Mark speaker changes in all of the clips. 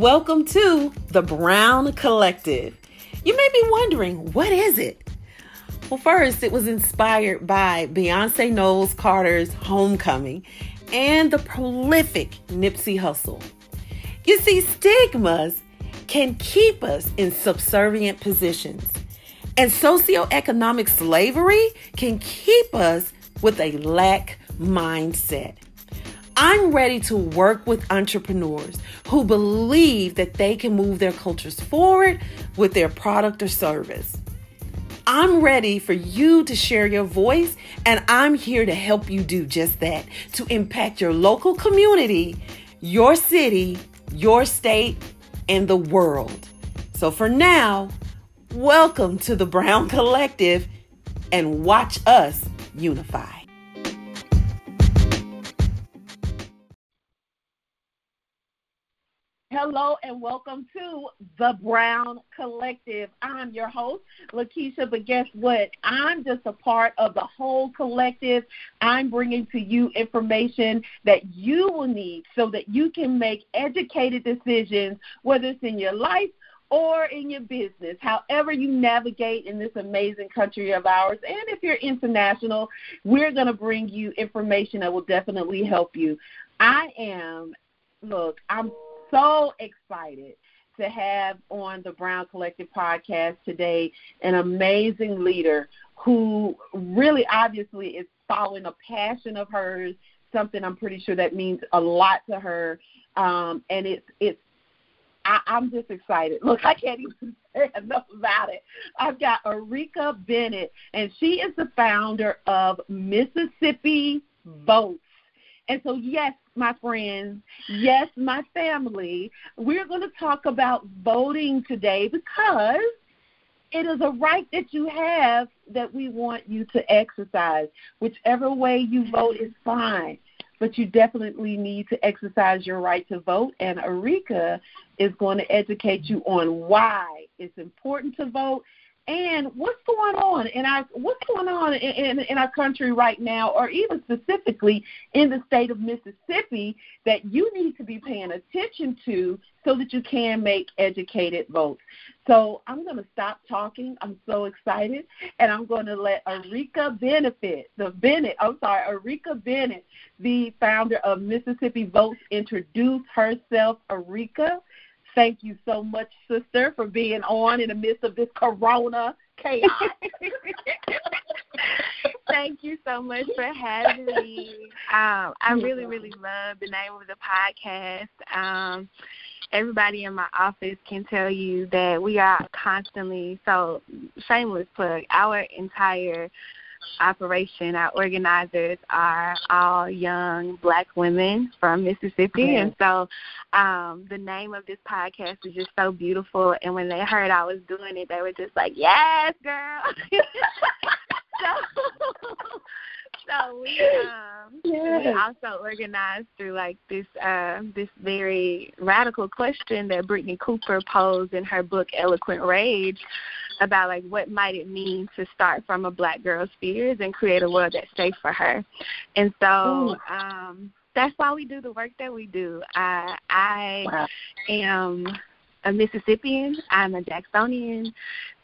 Speaker 1: Welcome to the Brown Collective. You may be wondering, what is it? Well, first, it was inspired by Beyonce Knowles Carter's Homecoming and the prolific Nipsey Hussle. You see, stigmas can keep us in subservient positions, and socioeconomic slavery can keep us with a lack mindset. I'm ready to work with entrepreneurs who believe that they can move their cultures forward with their product or service. I'm ready for you to share your voice, and I'm here to help you do just that to impact your local community, your city, your state, and the world. So for now, welcome to the Brown Collective and watch us unify. Hello and welcome to the Brown Collective. I'm your host, Lakeisha, but guess what? I'm just a part of the whole collective. I'm bringing to you information that you will need so that you can make educated decisions, whether it's in your life or in your business, however you navigate in this amazing country of ours. And if you're international, we're going to bring you information that will definitely help you. I am, look, I'm so excited to have on the Brown Collective podcast today an amazing leader who really obviously is following a passion of hers, something I'm pretty sure that means a lot to her. Um, and it's it's I, I'm just excited. Look, I can't even say enough about it. I've got Arekia Bennett, and she is the founder of Mississippi Votes. And so, yes, my friends, yes, my family, we're going to talk about voting today because it is a right that you have that we want you to exercise. Whichever way you vote is fine, but you definitely need to exercise your right to vote. And Arekia is going to educate you on why it's important to vote and what's going on in our what's going on in, in, in our country right now, or even specifically in the state of Mississippi that you need to be paying attention to so that you can make educated votes. So I'm going to stop talking. I'm so excited, and I'm going to let Arekia Benefit, the Bennett, I'm sorry, Arekia Bennett, the founder of Mississippi Votes, introduce herself. Arekia, Thank you so much, sister, for being on in the midst of this corona chaos.
Speaker 2: Thank you so much for having me. Um, I really, really love the name of the podcast. Um, everybody in my office can tell you that we are constantly so shameless plug. Our entire operation, our organizers are all young black women from Mississippi. And so um, the name of this podcast is just so beautiful. And when they heard I was doing it, they were just like, yes, girl. so, so we um yes. we also organized through like this uh this very radical question that Brittney Cooper posed in her book Eloquent Rage about like what might it mean to start from a black girl's fears and create a world that's safe for her. And so Ooh. um that's why we do the work that we do. I I wow. am a Mississippian. I'm a Jacksonian.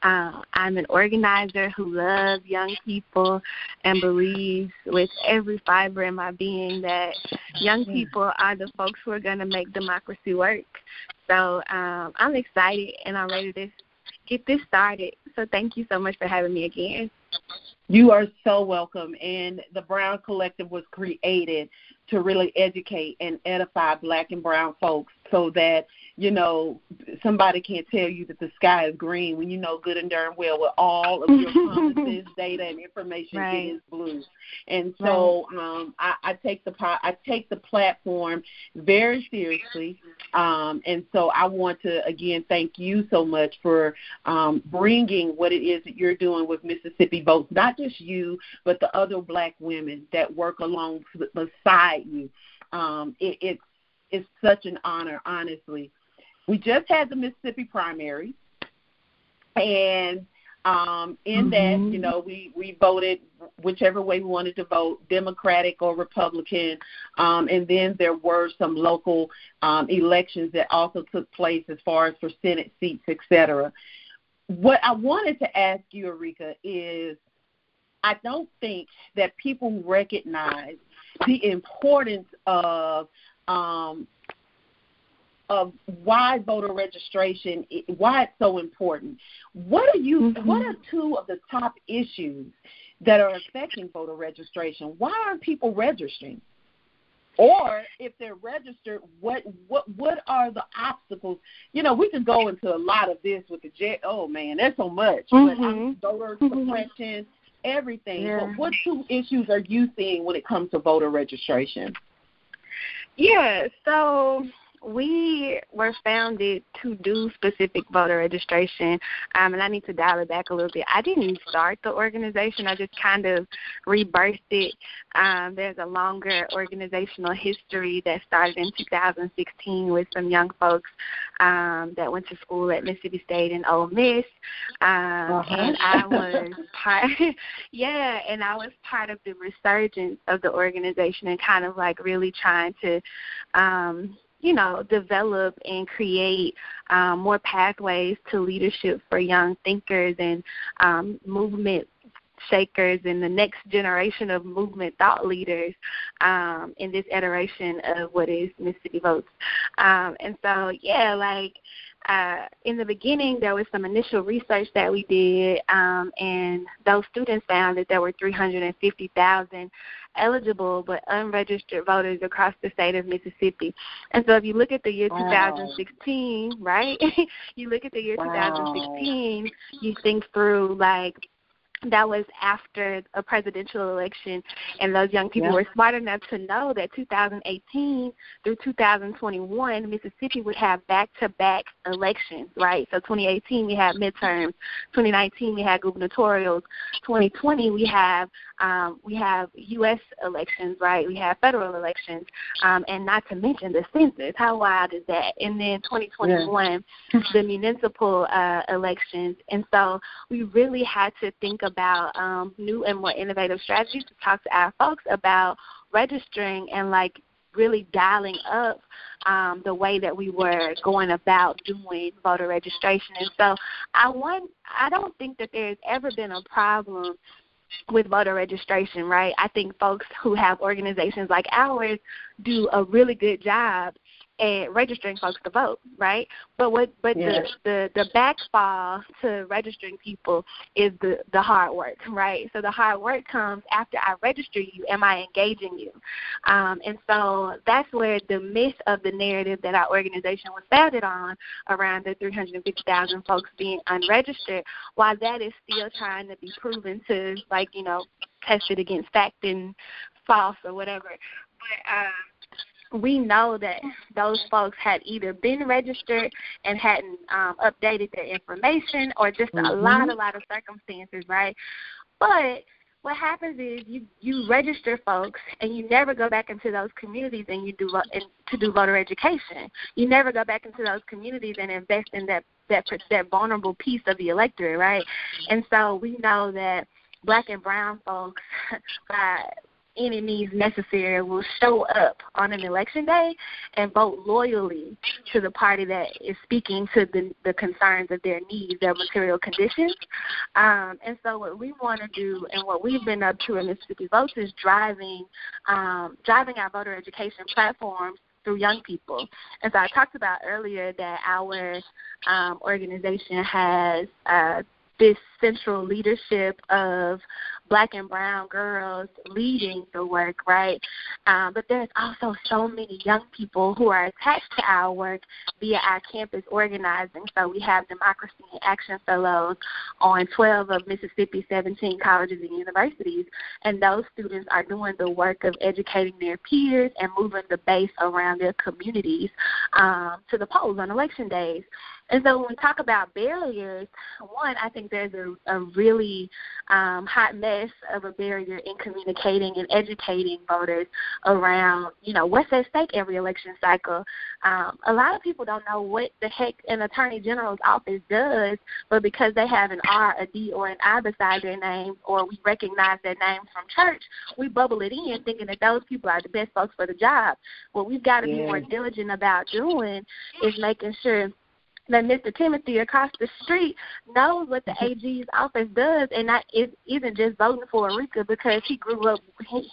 Speaker 2: Uh, I'm an organizer who loves young people and believes with every fiber in my being that young people are the folks who are going to make democracy work. So um, I'm excited and I'm ready to get this started. So thank you so much for having me again.
Speaker 1: You are so welcome. And the Brown Collective was created to really educate and edify black and brown folks so that you know, somebody can't tell you that the sky is green when you know good and darn well with all of your promises, data, and information right. is blue. And so right. um, I, I take the I take the platform very seriously, um, and so I want to again thank you so much for um, bringing what it is that you're doing with Mississippi Votes. Not just you, but the other Black women that work along beside you. Um, it, it's it's such an honor, honestly we just had the Mississippi primary, and um, in mm-hmm. that, you know, we we voted whichever way we wanted to vote, Democratic or Republican. Um, and then there were some local um, elections that also took place as far as for Senate seats, et cetera. What I wanted to ask you, Arekia, is I don't think that people recognize the importance of um, of why voter registration, why it's so important. What are you? Mm-hmm. What are two of the top issues that are affecting voter registration? Why aren't people registering? Or if they're registered, what what what are the obstacles? You know, we could go into a lot of this with the jet. Oh man, there's so much. Mm-hmm. But voter mm-hmm. suppression, everything. Yeah. But what two issues are you seeing when it comes to voter registration?
Speaker 2: Yeah, so we were founded to do specific voter registration, um, and I need to dial it back a little bit. I didn't start the organization; I just kind of rebirthed it. Um, there's a longer organizational history that started in 2016 with some young folks um, that went to school at Mississippi State and Ole Miss, um, uh-huh. and I was part. yeah, and I was part of the resurgence of the organization and kind of like really trying to um, you know, develop and create um, more pathways to leadership for young thinkers and um, movement shakers and the next generation of movement thought leaders um, in this iteration of what is Mississippi Votes. Um, and so, yeah, like uh, in the beginning, there was some initial research that we did, um, and those students found that there were 350,000 eligible but unregistered voters across the state of Mississippi. And so if you look at the year wow. 2016, right? you look at the year wow. 2016, you think through like that was after a presidential election, and those young people yeah. were smart enough to know that 2018 through 2021, Mississippi would have back-to-back elections, right? So 2018 we had midterms, 2019 we had gubernatorials, 2020 we have um, we have U.S. elections, right? We have federal elections, um, and not to mention the census. How wild is that? And then 2021, yeah. the municipal uh, elections, and so we really had to think about um, new and more innovative strategies to talk to our folks about registering and like really dialing up um, the way that we were going about doing voter registration. And so I want I don't think that there's ever been a problem with voter registration, right? I think folks who have organizations like ours do a really good job and registering folks to vote, right? But what but yeah. the, the the backfall to registering people is the the hard work, right? So the hard work comes after I register you. Am I engaging you? Um, and so that's where the myth of the narrative that our organization was founded on around the 350,000 folks being unregistered, while that is still trying to be proven to like you know tested against fact and false or whatever. But um, we know that those folks had either been registered and hadn't um, updated their information or just mm-hmm. a lot, a lot of circumstances, right? But what happens is you you register folks and you never go back into those communities and you do and to do voter education. You never go back into those communities and invest in that that that vulnerable piece of the electorate, right? And so we know that black and brown folks by any means necessary will show up on an election day and vote loyally to the party that is speaking to the, the concerns of their needs, their material conditions. Um, and so what we want to do and what we've been up to in Mississippi Votes is driving um, driving our voter education platforms through young people. And so I talked about earlier that our um, organization has uh, this central leadership of black and brown girls leading the work, right? Um, but there's also so many young people who are attached to our work via our campus organizing. So we have Democracy in Action Fellows on 12 of Mississippi's 17 colleges and universities, and those students are doing the work of educating their peers and moving the base around their communities um, to the polls on election days. And so when we talk about barriers, one, I think there's a, a really um, hot mess of a barrier in communicating and educating voters around, you know, what's at stake every election cycle. Um, a lot of people don't know what the heck an attorney general's office does, but because they have an R, a D, or an I beside their name, or we recognize their names from church, we bubble it in thinking that those people are the best folks for the job. What we've got to yeah. be more diligent about doing is making sure that Mr. Timothy across the street knows what the mm-hmm. AG's office does, and not it isn't just voting for Arekia because he grew up,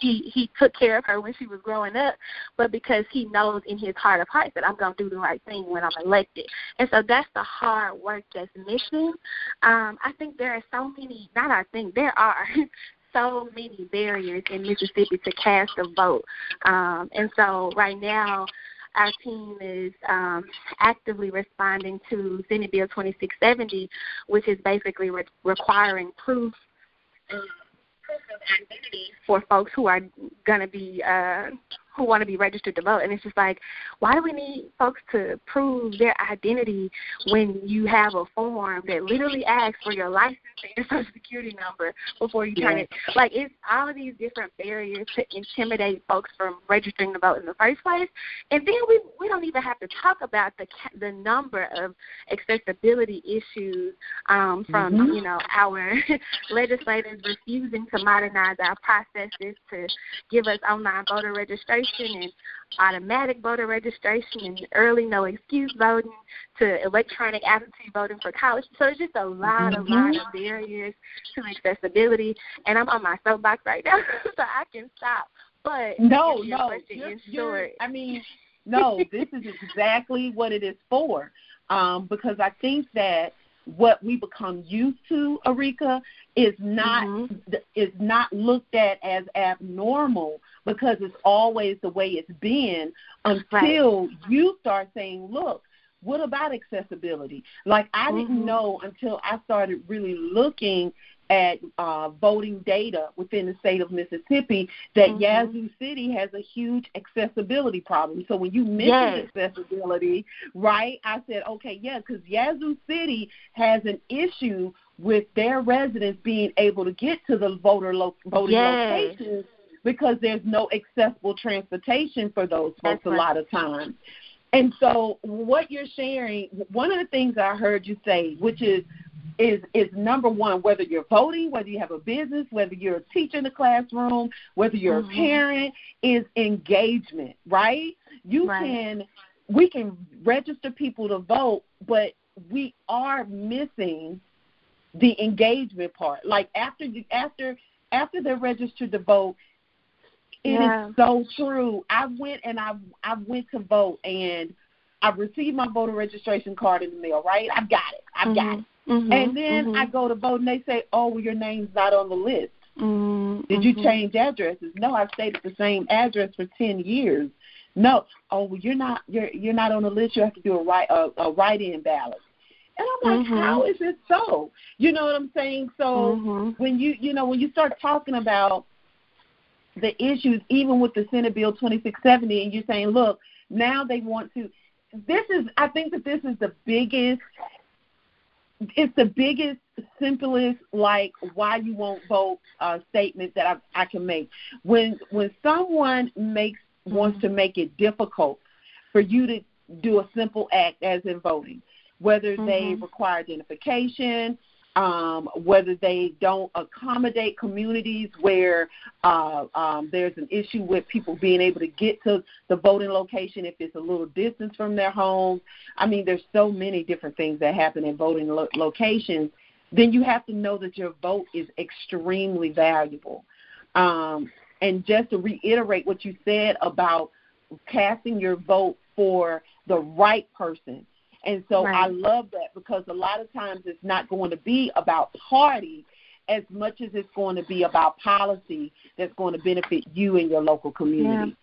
Speaker 2: he he took care of her when she was growing up, but because he knows in his heart of hearts that I'm gonna do the right thing when I'm elected, and so that's the hard work that's missing. Um, I think there are so many, not I think there are so many barriers in Mississippi to cast a vote, um, and so right now our team is um, actively responding to Senate Bill 2670, which is basically re- requiring proof. Uh, proof of identity for folks who are going to be uh, who want to be registered to vote. And it's just like, why do we need folks to prove their identity when you have a form that literally asks for your license and your social security number before you turn yeah. it? Like, it's all of these different barriers to intimidate folks from registering to vote in the first place. And then we we don't even have to talk about the the number of accessibility issues um, from mm-hmm. you know our legislators refusing to modernize our processes to give us online voter registration and automatic voter registration and early no excuse voting to electronic absentee voting for college. So it's just a lot, mm-hmm. a lot of barriers to accessibility. And I'm on my soapbox right now, so I can stop. But
Speaker 1: no, no, you're, you're, I mean, no, this is exactly what it is for. Um, because I think that what we become used to, Arekia, is not mm-hmm. is not looked at as abnormal because it's always the way it's been until right. you start saying, look, what about accessibility? Like I mm-hmm. didn't know until I started really looking at uh, voting data within the state of Mississippi that mm-hmm. Yazoo City has a huge accessibility problem. So when you mentioned yes. accessibility, right, I said, okay, yeah, because Yazoo City has an issue with their residents being able to get to the voter lo- voting yes. locations because there's no accessible transportation for those folks That's a right. lot of times. And so what you're sharing, one of the things I heard you say, which is is is number one, whether you're voting, whether you have a business, whether you're a teacher in the classroom, whether you're mm-hmm. a parent, is engagement, right? You right. can we can register people to vote, but we are missing the engagement part. Like after after after they're registered to vote, it yeah. is so true. I went and I I went to vote and I received my voter registration card in the mail. Right, I've got it. I've mm-hmm. got it. Mm-hmm. And then mm-hmm. I go to vote and they say, "Oh, well, your name's not on the list. Mm-hmm. Did you mm-hmm. change addresses?" No, I've stayed at the same address for ten years. No, oh, well, you're not you're you're not on the list. You have to do a write a, a write-in ballot. And I'm like, mm-hmm. how is it so? You know what I'm saying? So mm-hmm. when you you know when you start talking about the issues, even with the Senate Bill 2670, and you're saying, look, now they want to. This is, I think that this is the biggest. It's the biggest, simplest, like why you won't vote uh, statement that I, I can make. When when someone makes wants to make it difficult for you to do a simple act, as in voting, whether mm-hmm. they require identification, um, whether they don't accommodate communities where uh, um, there's an issue with people being able to get to the voting location if it's a little distance from their homes. I mean, there's so many different things that happen in voting lo- locations. Then you have to know that your vote is extremely valuable. Um, and just to reiterate what you said about casting your vote for the right person and so right. I love that because a lot of times it's not going to be about party as much as it's going to be about policy that's going to benefit you and your local community.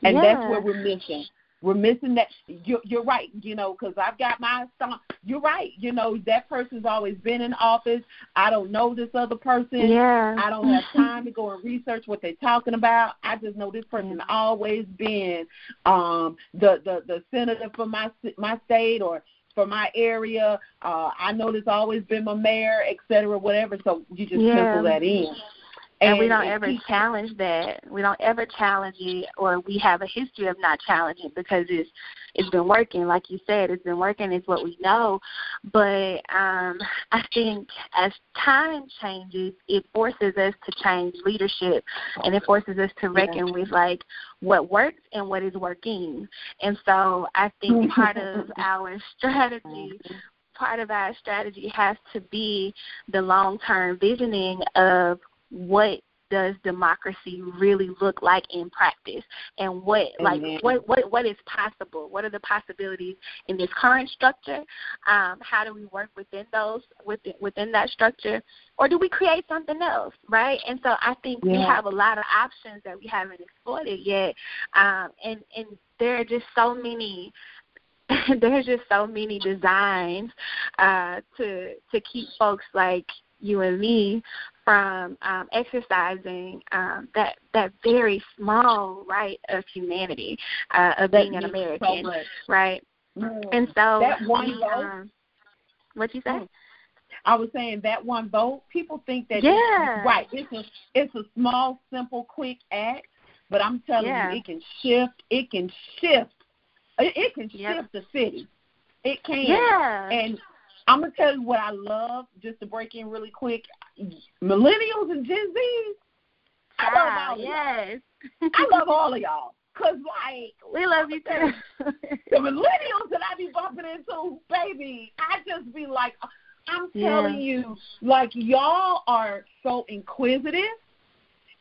Speaker 1: Yeah. And yeah. that's where we're missing. We're missing that. You're, you're right, you know, because I've got my song. You're right, you know, that person's always been in office. I don't know this other person.
Speaker 2: Yeah.
Speaker 1: I don't have time to go and research what they're talking about. I just know this person always been um the the the senator for my my state or for my area. Uh, I know there's always been my mayor, et cetera, whatever. So you just yeah. pencil that in.
Speaker 2: And, and we don't ever challenge that. We don't ever challenge it, or we have a history of not challenging because it's it's been working. Like you said, it's been working. It's what we know. But um, I think as time changes, it forces us to change leadership, and it forces us to reckon yeah. with like what works and what is working. And so I think part of our strategy part of our strategy has to be the long term visioning of what does democracy really look like in practice? And what like what what what is possible? What are the possibilities in this current structure? Um, how do we work within those within within that structure? Or do we create something else right? And so i think yeah. we have a lot of options that we haven't exploited yet. Um, and and there are just so many there's just so many designs uh, to to keep folks like you and me from um, exercising um, that that very small right of humanity uh, of being an American, so right? Mm. And so
Speaker 1: that one vote. Um,
Speaker 2: what you say? Mm.
Speaker 1: I was saying that one vote. People think that
Speaker 2: yeah,
Speaker 1: it's, right. It's a it's a small, simple, quick act, but I'm telling yeah. you, it can shift. It can shift. It, it can yep. shift the city. It can.
Speaker 2: Yeah.
Speaker 1: And I'm gonna tell you what I love, just to break in really quick. Millennials and Gen Zs. I love
Speaker 2: ah, all yes.
Speaker 1: I love all of y'all. Cause like
Speaker 2: we love you too.
Speaker 1: the millennials that I be bumping into, baby, I just be like, I'm telling yeah. you, like y'all are so inquisitive.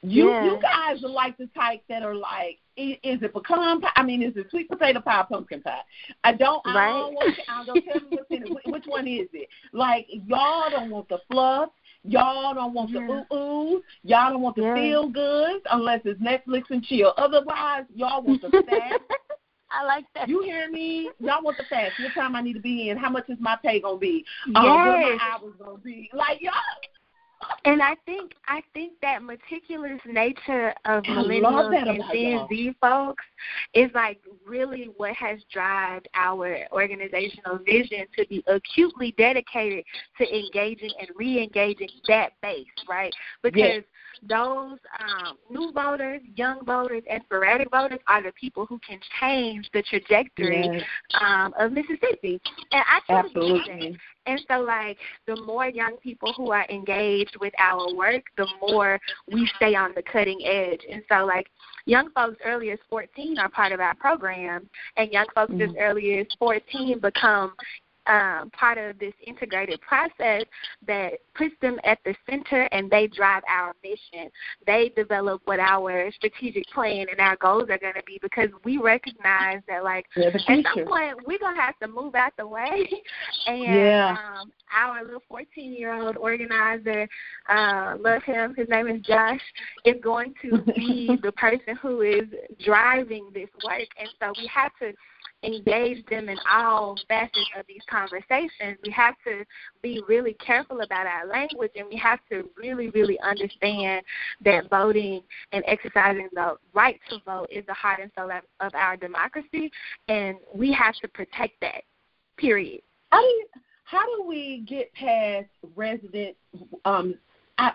Speaker 1: You yeah. you guys are like the type that are like, is, it pecan pie? I mean, is it sweet potato pie, pumpkin pie? I don't. Right. I don't want. I don't tell me what's in it. Which one is it? Like y'all don't want the fluff. Y'all don't want yeah. the ooh ooh. Y'all don't want the yeah. feel goods unless it's Netflix and chill. Otherwise, y'all want the fast.
Speaker 2: I like that.
Speaker 1: You hear me? Y'all want the fast. What time I need to be in? How much is my pay gonna be?
Speaker 2: Yes. Um, what
Speaker 1: my hours gonna be? Like y'all
Speaker 2: and I think I think that meticulous nature of millennials and Gen Z folks is like really what has driven our organizational vision to be acutely dedicated to engaging and re-engaging that base, right? Because yes those um, new voters, young voters, and sporadic voters are the people who can change the trajectory yes. um, of Mississippi. And I
Speaker 1: Absolutely.
Speaker 2: And so, like, the more young people who are engaged with our work, the more we stay on the cutting edge. And so, like, young folks early as 14 are part of our program, and young folks mm-hmm. as early as 14 become um, part of this integrated process that puts them at the center and they drive our mission. They develop what our strategic plan and our goals are going to be because we recognize that, like,
Speaker 1: yeah,
Speaker 2: at some point, we're going to have to move out the way. and
Speaker 1: yeah.
Speaker 2: um, our little 14 year old organizer, uh, love him, his name is Josh, is going to be the person who is driving this work. And so we have to engage them in all facets of these conversations, we have to be really careful about our language and we have to really, really understand that voting and exercising the right to vote is the heart and soul of our democracy and we have to protect that. Period.
Speaker 1: How do you, how do we get past resident um I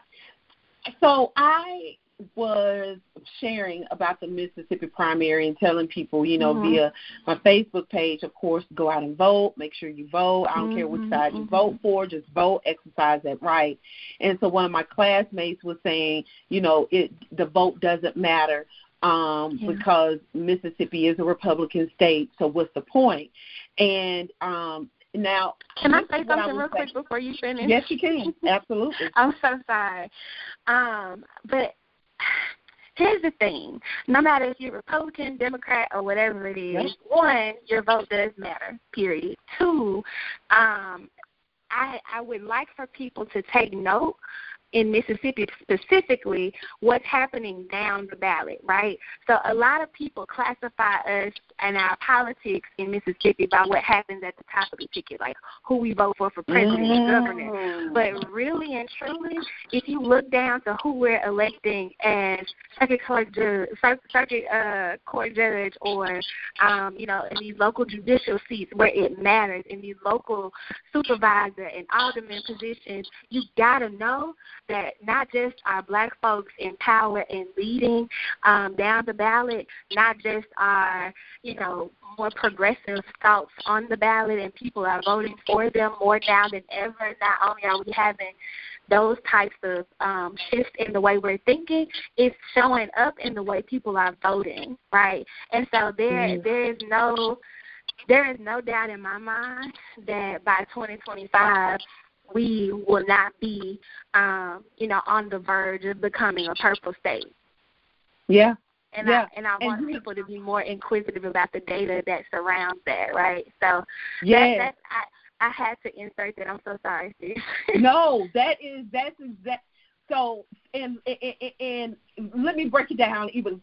Speaker 1: so I was sharing about the Mississippi primary and telling people, you know, mm-hmm. via my Facebook page, of course, go out and vote. Make sure you vote. I don't mm-hmm. care which mm-hmm. side you mm-hmm. vote for, just vote, exercise that right. And so one of my classmates was saying, you know, it the vote doesn't matter um, yeah. because Mississippi is a Republican state. So what's the point? And um, now,
Speaker 2: can I say something real quick before you finish?
Speaker 1: Yes, you can. Absolutely.
Speaker 2: I'm so sorry, um, but here's the thing no matter if you're Republican, Democrat, or whatever it is, one, your vote does matter, period. Two, um, I I would like for people to take note in Mississippi specifically what's happening down the ballot, right? So a lot of people classify us and our politics in Mississippi by what happens at the top of the ticket, like who we vote for for president mm. and governor. But really and truly, if you look down to who we're electing as circuit court judge, circuit uh, court judge, or um, you know, in these local judicial seats where it matters, in these local supervisor and alderman positions, you gotta know that not just our black folks in power and leading um, down the ballot, not just our, you know, more progressive thoughts on the ballot and people are voting for them more now than ever. Not only are we having those types of um, shifts in the way we're thinking, it's showing up in the way people are voting, right? And so there, mm-hmm. there is no there is no doubt in my mind that by 2025 we will not be, um, you know, on the verge of becoming a purple state.
Speaker 1: Yeah.
Speaker 2: And
Speaker 1: yeah.
Speaker 2: I and I want and people to be more inquisitive about the data that surrounds that, right? So
Speaker 1: yeah,
Speaker 2: that, that's I I had to insert that. I'm so sorry,
Speaker 1: no, that is that's exact. So and, and and let me break it down even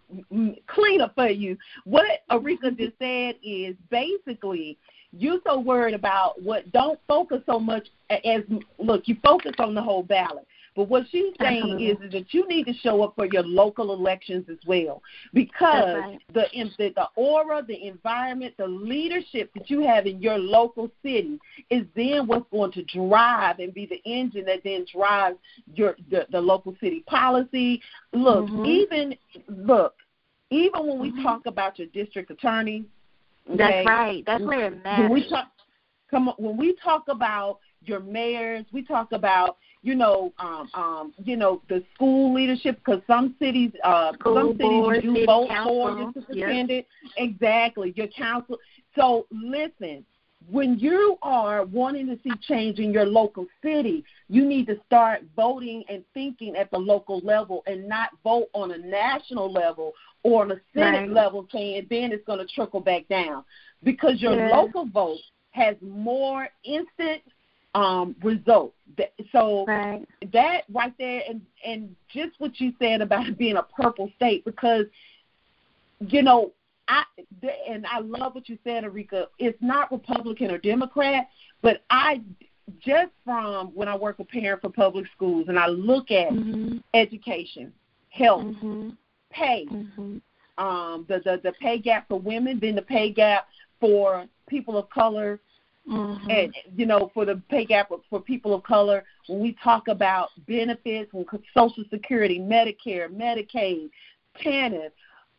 Speaker 1: cleaner for you. What Arekia just said is basically you're so worried about what don't focus so much as look you focus on the whole ballot but what she's saying is, is that you need to show up for your local elections as well, because right. the, the the aura, the environment, the leadership that you have in your local city is then what's going to drive and be the engine that then drives your the, the local city policy. Look, mm-hmm. even look, even when we mm-hmm. talk about your district attorney,
Speaker 2: okay, that's right. That's where it matters.
Speaker 1: When we talk, come on, when we talk about your mayors, we talk about you know, um, um, you know, the school leadership because some cities, uh,
Speaker 2: school
Speaker 1: some cities
Speaker 2: board,
Speaker 1: you
Speaker 2: do
Speaker 1: vote for your superintendent.
Speaker 2: Yep.
Speaker 1: Exactly, your council. So listen, when you are wanting to see change in your local city, you need to start voting and thinking at the local level and not vote on a national level or on a Senate
Speaker 2: right.
Speaker 1: level saying then it's going to trickle back down because your
Speaker 2: yeah.
Speaker 1: local vote has more instant um, results. So
Speaker 2: right.
Speaker 1: that right there, and and just what you said about it being a purple state, because you know I and I love what you said, Arekia. It's not Republican or Democrat, but I just from when I work with parents for public schools and I look at
Speaker 2: mm-hmm.
Speaker 1: education, health,
Speaker 2: mm-hmm.
Speaker 1: pay,
Speaker 2: mm-hmm.
Speaker 1: um, the, the the pay gap for women, then the pay gap for people of color,
Speaker 2: Mm-hmm.
Speaker 1: And you know, for the pay gap for people of color, when we talk about benefits, when Social Security, Medicare, Medicaid, TANF,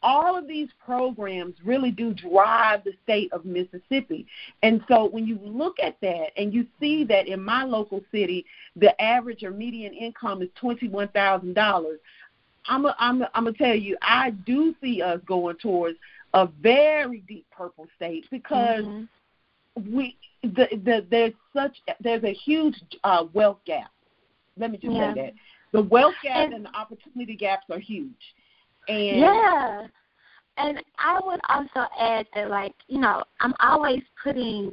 Speaker 1: all of these programs really do drive the state of Mississippi. And so when you look at that and you see that in my local city, the average or median income is $21,000, I'm a, I'm a, I'm gonna tell you, I do see us going towards a very deep purple state because mm-hmm we the, the there's such there's a huge uh, wealth gap. Let me just
Speaker 2: yeah.
Speaker 1: say that the wealth gap
Speaker 2: and,
Speaker 1: and the opportunity gaps are huge. And
Speaker 2: yeah, and I would also add that like you know I'm always putting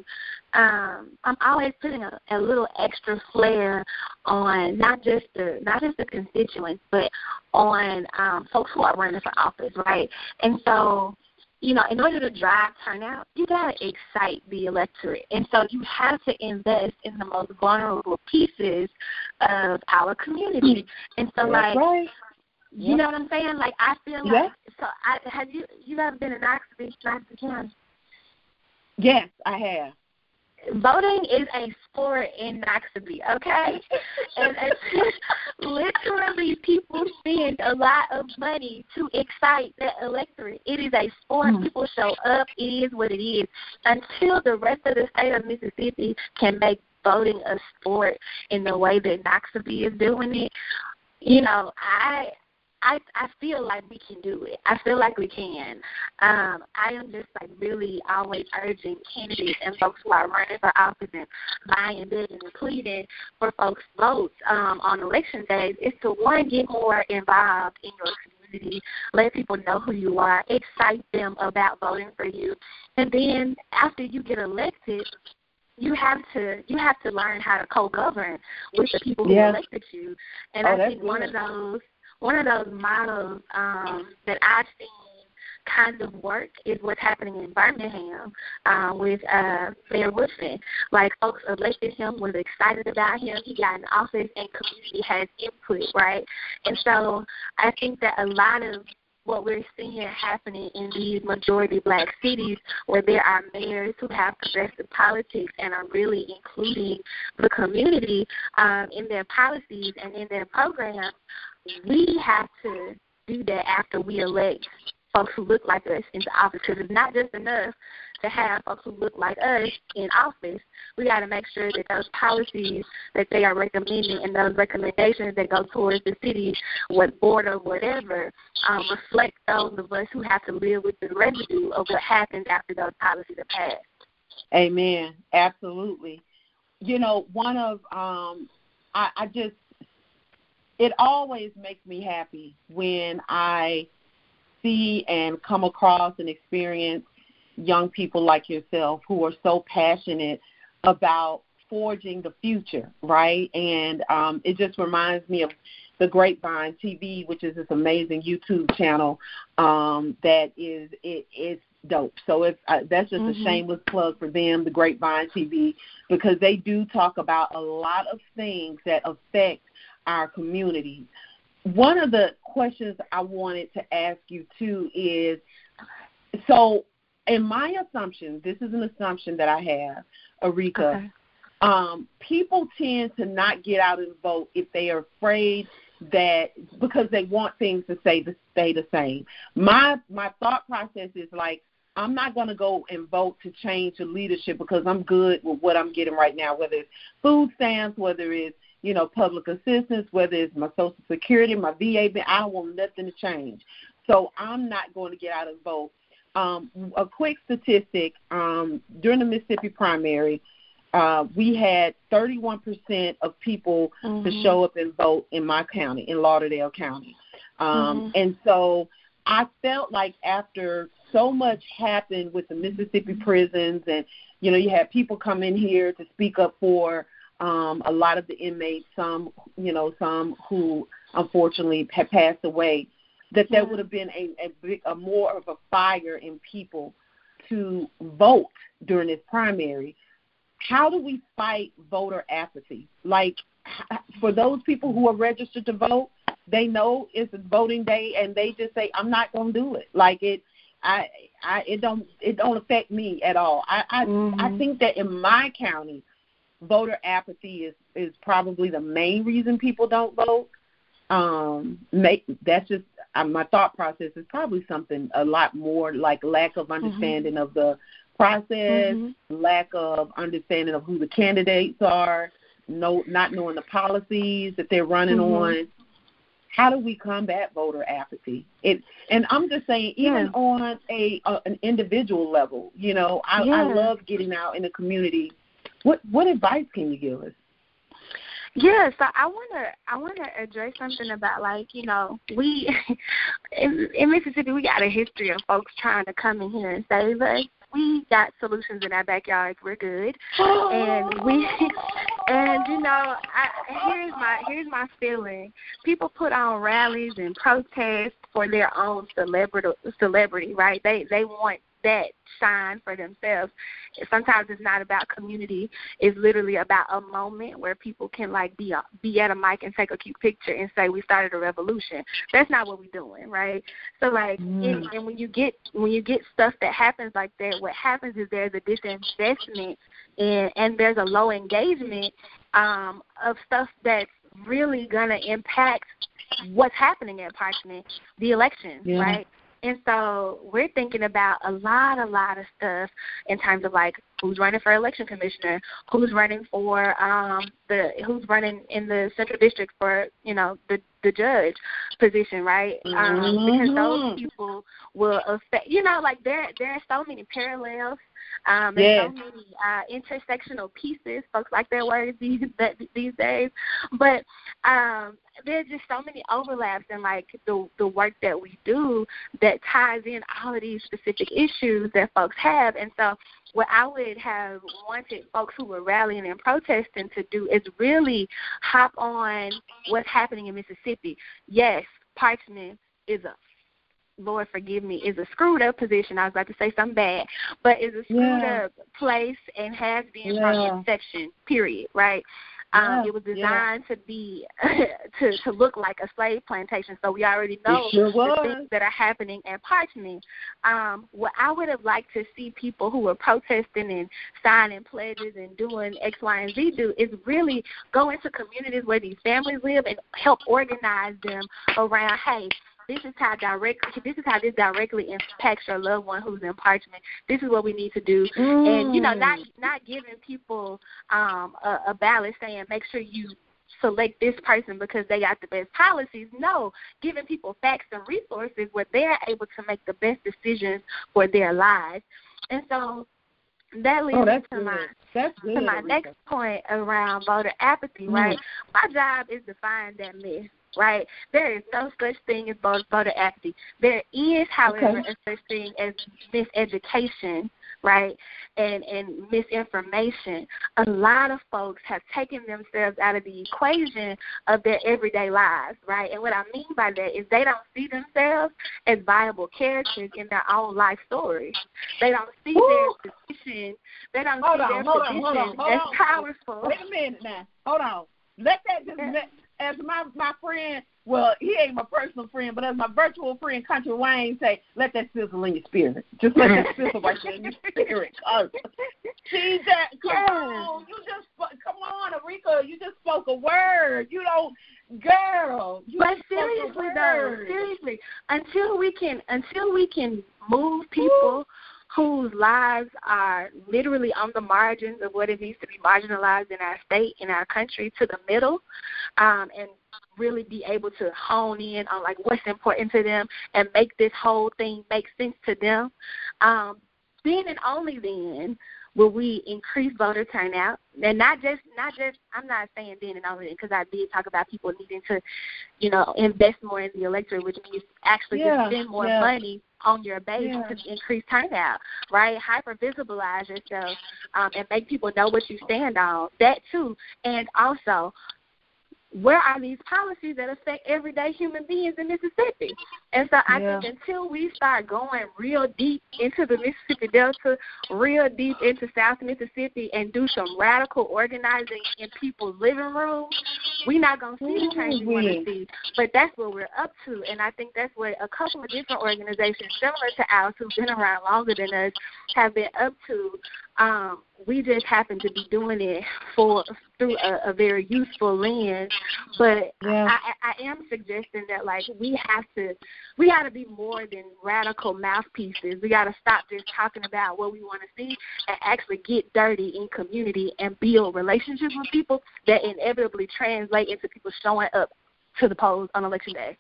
Speaker 2: um I'm always putting a, a little extra flair on not just the not just the constituents but on um folks who are running for office, right? And so you know, in order to drive turnout, you got to excite the electorate. And so you have to invest in the most vulnerable pieces of our community. Mm. And so,
Speaker 1: That's
Speaker 2: like,
Speaker 1: right.
Speaker 2: you yep. know what I'm saying? Like, I feel like,
Speaker 1: yep.
Speaker 2: so I, have you, you ever been in Knoxville, Noxubee County?
Speaker 1: Yes, I have
Speaker 2: voting is a sport in Knoxville, okay? and it's literally people spend a lot of money to excite the electorate. It is a sport. Mm-hmm. People show up. It is what it is. Until the rest of the state of Mississippi can make voting a sport in the way that Knoxville is doing it, you know, I I I feel like we can do it. I feel like we can. Um, I am just like really always urging candidates and folks who are running for office and buying, begging, and pleading for folks' votes um, on election days is to one get more involved in your community, let people know who you are, excite them about voting for you, and then after you get elected, you have to you have to learn how to co-govern with the people who elected you. And
Speaker 1: oh,
Speaker 2: I think one of those one of those models um, that I've seen kind of work is what's happening in Birmingham uh, with uh, Mayor Woodfin. Like folks elected him, was excited about him. He got in office, and community has input, right? And so I think that a lot of what we're seeing happening in these majority black cities where there are mayors who have progressive politics and are really including the community um, in their policies and in their programs, we have to do that after we elect folks who look like us into office because it's not just enough to have folks who look like us in office. We got to make sure that those policies that they are recommending and those recommendations that go towards the city, what board or whatever, um, reflect those of us who have to live with the residue of what happens after those policies are passed.
Speaker 1: Amen. Absolutely. You know, one of um, I, I just it always makes me happy when I see and come across and experience young people like yourself who are so passionate about forging the future, right? And um, it just reminds me of the Grapevine TV, which is this amazing YouTube channel um, that is it, it's dope. So it's uh, that's just mm-hmm. a shameless plug for them, the Grapevine TV, because they do talk about a lot of things that affect our communities one of the questions I wanted to ask you too is so in my assumption, this is an assumption that I have, Arekia, okay. um, people tend to not get out and vote if they are afraid that because they want things to stay to stay the same. My my thought process is like I'm not going to go and vote to change the leadership because I'm good with what I'm getting right now, whether it's food stamps, whether it's you know, public assistance, whether it's my Social Security, my VA, I don't want nothing to change. So I'm not going to get out and vote. Um, a quick statistic um, during the Mississippi primary, uh, we had 31% of people mm-hmm. to show up and vote in my county, in Lauderdale County. Um, mm-hmm. And so I felt like after so much happened with the Mississippi prisons, and you know, you had people come in here to speak up for um, a lot of the inmates, some you know, some who unfortunately had passed away, that there would have been a, a, a more of a fire in people to vote during this primary. How do we fight voter apathy? Like for those people who are registered to vote, they know it's voting day and they just say, I'm not gonna do it. Like it I I it don't it don't affect me at all. I I, mm-hmm. I think that in my county voter apathy is is probably the main reason people don't vote. Um, make that's just uh, my thought process is probably something a lot more like lack of mm-hmm. understanding mm-hmm. of the process, mm-hmm. lack of understanding of who the candidates are, no not knowing the policies that they're running mm-hmm. on. How do we combat voter apathy? It and I'm just saying, even yeah. on a, a an individual level, you know, I, yeah. I love getting out in the community what what advice can you give us?
Speaker 2: Yeah, so I wanna I wanna address something about like you know we in, in Mississippi we got a history of folks trying to come in here and save us. We got solutions in our backyards. We're good, and we and you know I, here's my here's my feeling. People put on rallies and protests for their own celebrity celebrity, right? They they want that shine for themselves. Sometimes it's not about community. It's literally about a moment where people can like be a, be at a mic and take a cute picture and say we started a revolution. That's not what we're doing, right? So like, mm. and, and when you get when you get stuff that happens like that, what happens is there's a disinvestment and and there's a low engagement um, of stuff that's really gonna impact what's happening at Parchman, the election, yeah. right? And so we're thinking about a lot, a lot of stuff in terms of like who's running for election commissioner, who's running for um the who's running in the central district for, you know, the the judge position, right? Um
Speaker 1: mm-hmm.
Speaker 2: because those people will affect you know, like there there are so many parallels Um, yes. so many uh, intersectional pieces. Folks like their words these these days, but um, there's just so many overlaps in like the the work that we do that ties in all of these specific issues that folks have, and so what I would have wanted folks who were rallying and protesting to do is really hop on what's happening in Mississippi. Yes, Parchman is a Lord forgive me, is a screwed up position. I was about to say something bad, but is a screwed yeah. up place and has been yeah. from inception. Period. Right. Um, yeah, it was designed to be to to look like a slave plantation. So we already know
Speaker 1: sure
Speaker 2: the things that are happening in Parchman. Um, what I would have liked to see people who were protesting and signing pledges and doing X, Y, and Z do is really go into communities where these families live and help organize them around. Hey, this is how directly this is how this directly impacts your loved one who's in Parchman. This is what we need to do, mm. and you know, not mm. not giving people um, a, a ballot saying make sure you select this person because they got the best policies. No, giving people facts and resources where they're able to make the best decisions for their lives. And so that leads
Speaker 1: oh,
Speaker 2: me
Speaker 1: to
Speaker 2: my
Speaker 1: that's
Speaker 2: to my next point around voter apathy. Right, mm. my job is to find that myth right? There is no such thing as voter apathy. There is, however, okay. a such thing as miseducation, right? And and misinformation. A lot of folks have taken themselves out of the equation of their everyday lives, right? And what I mean by that is they don't see themselves as viable characters in their own life story. They don't see
Speaker 1: Ooh.
Speaker 2: their position. They don't
Speaker 1: hold
Speaker 2: see
Speaker 1: on,
Speaker 2: their position
Speaker 1: on, hold on, hold
Speaker 2: as powerful.
Speaker 1: Wait a minute now. Hold on. Let that just as my my friend, well, he ain't my personal friend, but as my virtual friend, Country Wayne say, let that sizzle in your spirit. Just let that sizzle right there in your spirit. Cause see that? Come on, you just come on, Arekia. You just spoke a word. You don't, girl. You
Speaker 2: but seriously, though, seriously, until we can, until we can move people. Ooh whose lives are literally on the margins of what it means to be marginalized in our state, in our country, to the middle, um, and really be able to hone in on like what's important to them and make this whole thing make sense to them. Um, then and only then will we increase voter turnout and not just not just i'm not saying then and only because i did talk about people needing to you know invest more in the electorate which means actually
Speaker 1: yeah,
Speaker 2: spend more
Speaker 1: yeah.
Speaker 2: money on your base
Speaker 1: yeah.
Speaker 2: to increase turnout right hyper visibilize yourself um, and make people know what you stand on that too and also where are these policies that affect everyday human beings in Mississippi? And so I yeah. think until we start going real deep into the Mississippi Delta, real deep into South Mississippi, and do some radical organizing in people's living rooms, we're not going to see the change we want to mm-hmm. see. But that's what we're up to. And I think that's what a couple of different organizations similar to ours who've been around longer than us have been up to um, we just happen to be doing it for through a, a very useful lens. But
Speaker 1: yeah.
Speaker 2: I, I am suggesting that like we have to we got to be more than radical mouthpieces. We got to stop just talking about what we want to see and actually get dirty in community and build relationships with people that inevitably translate into people showing up to the polls on election day.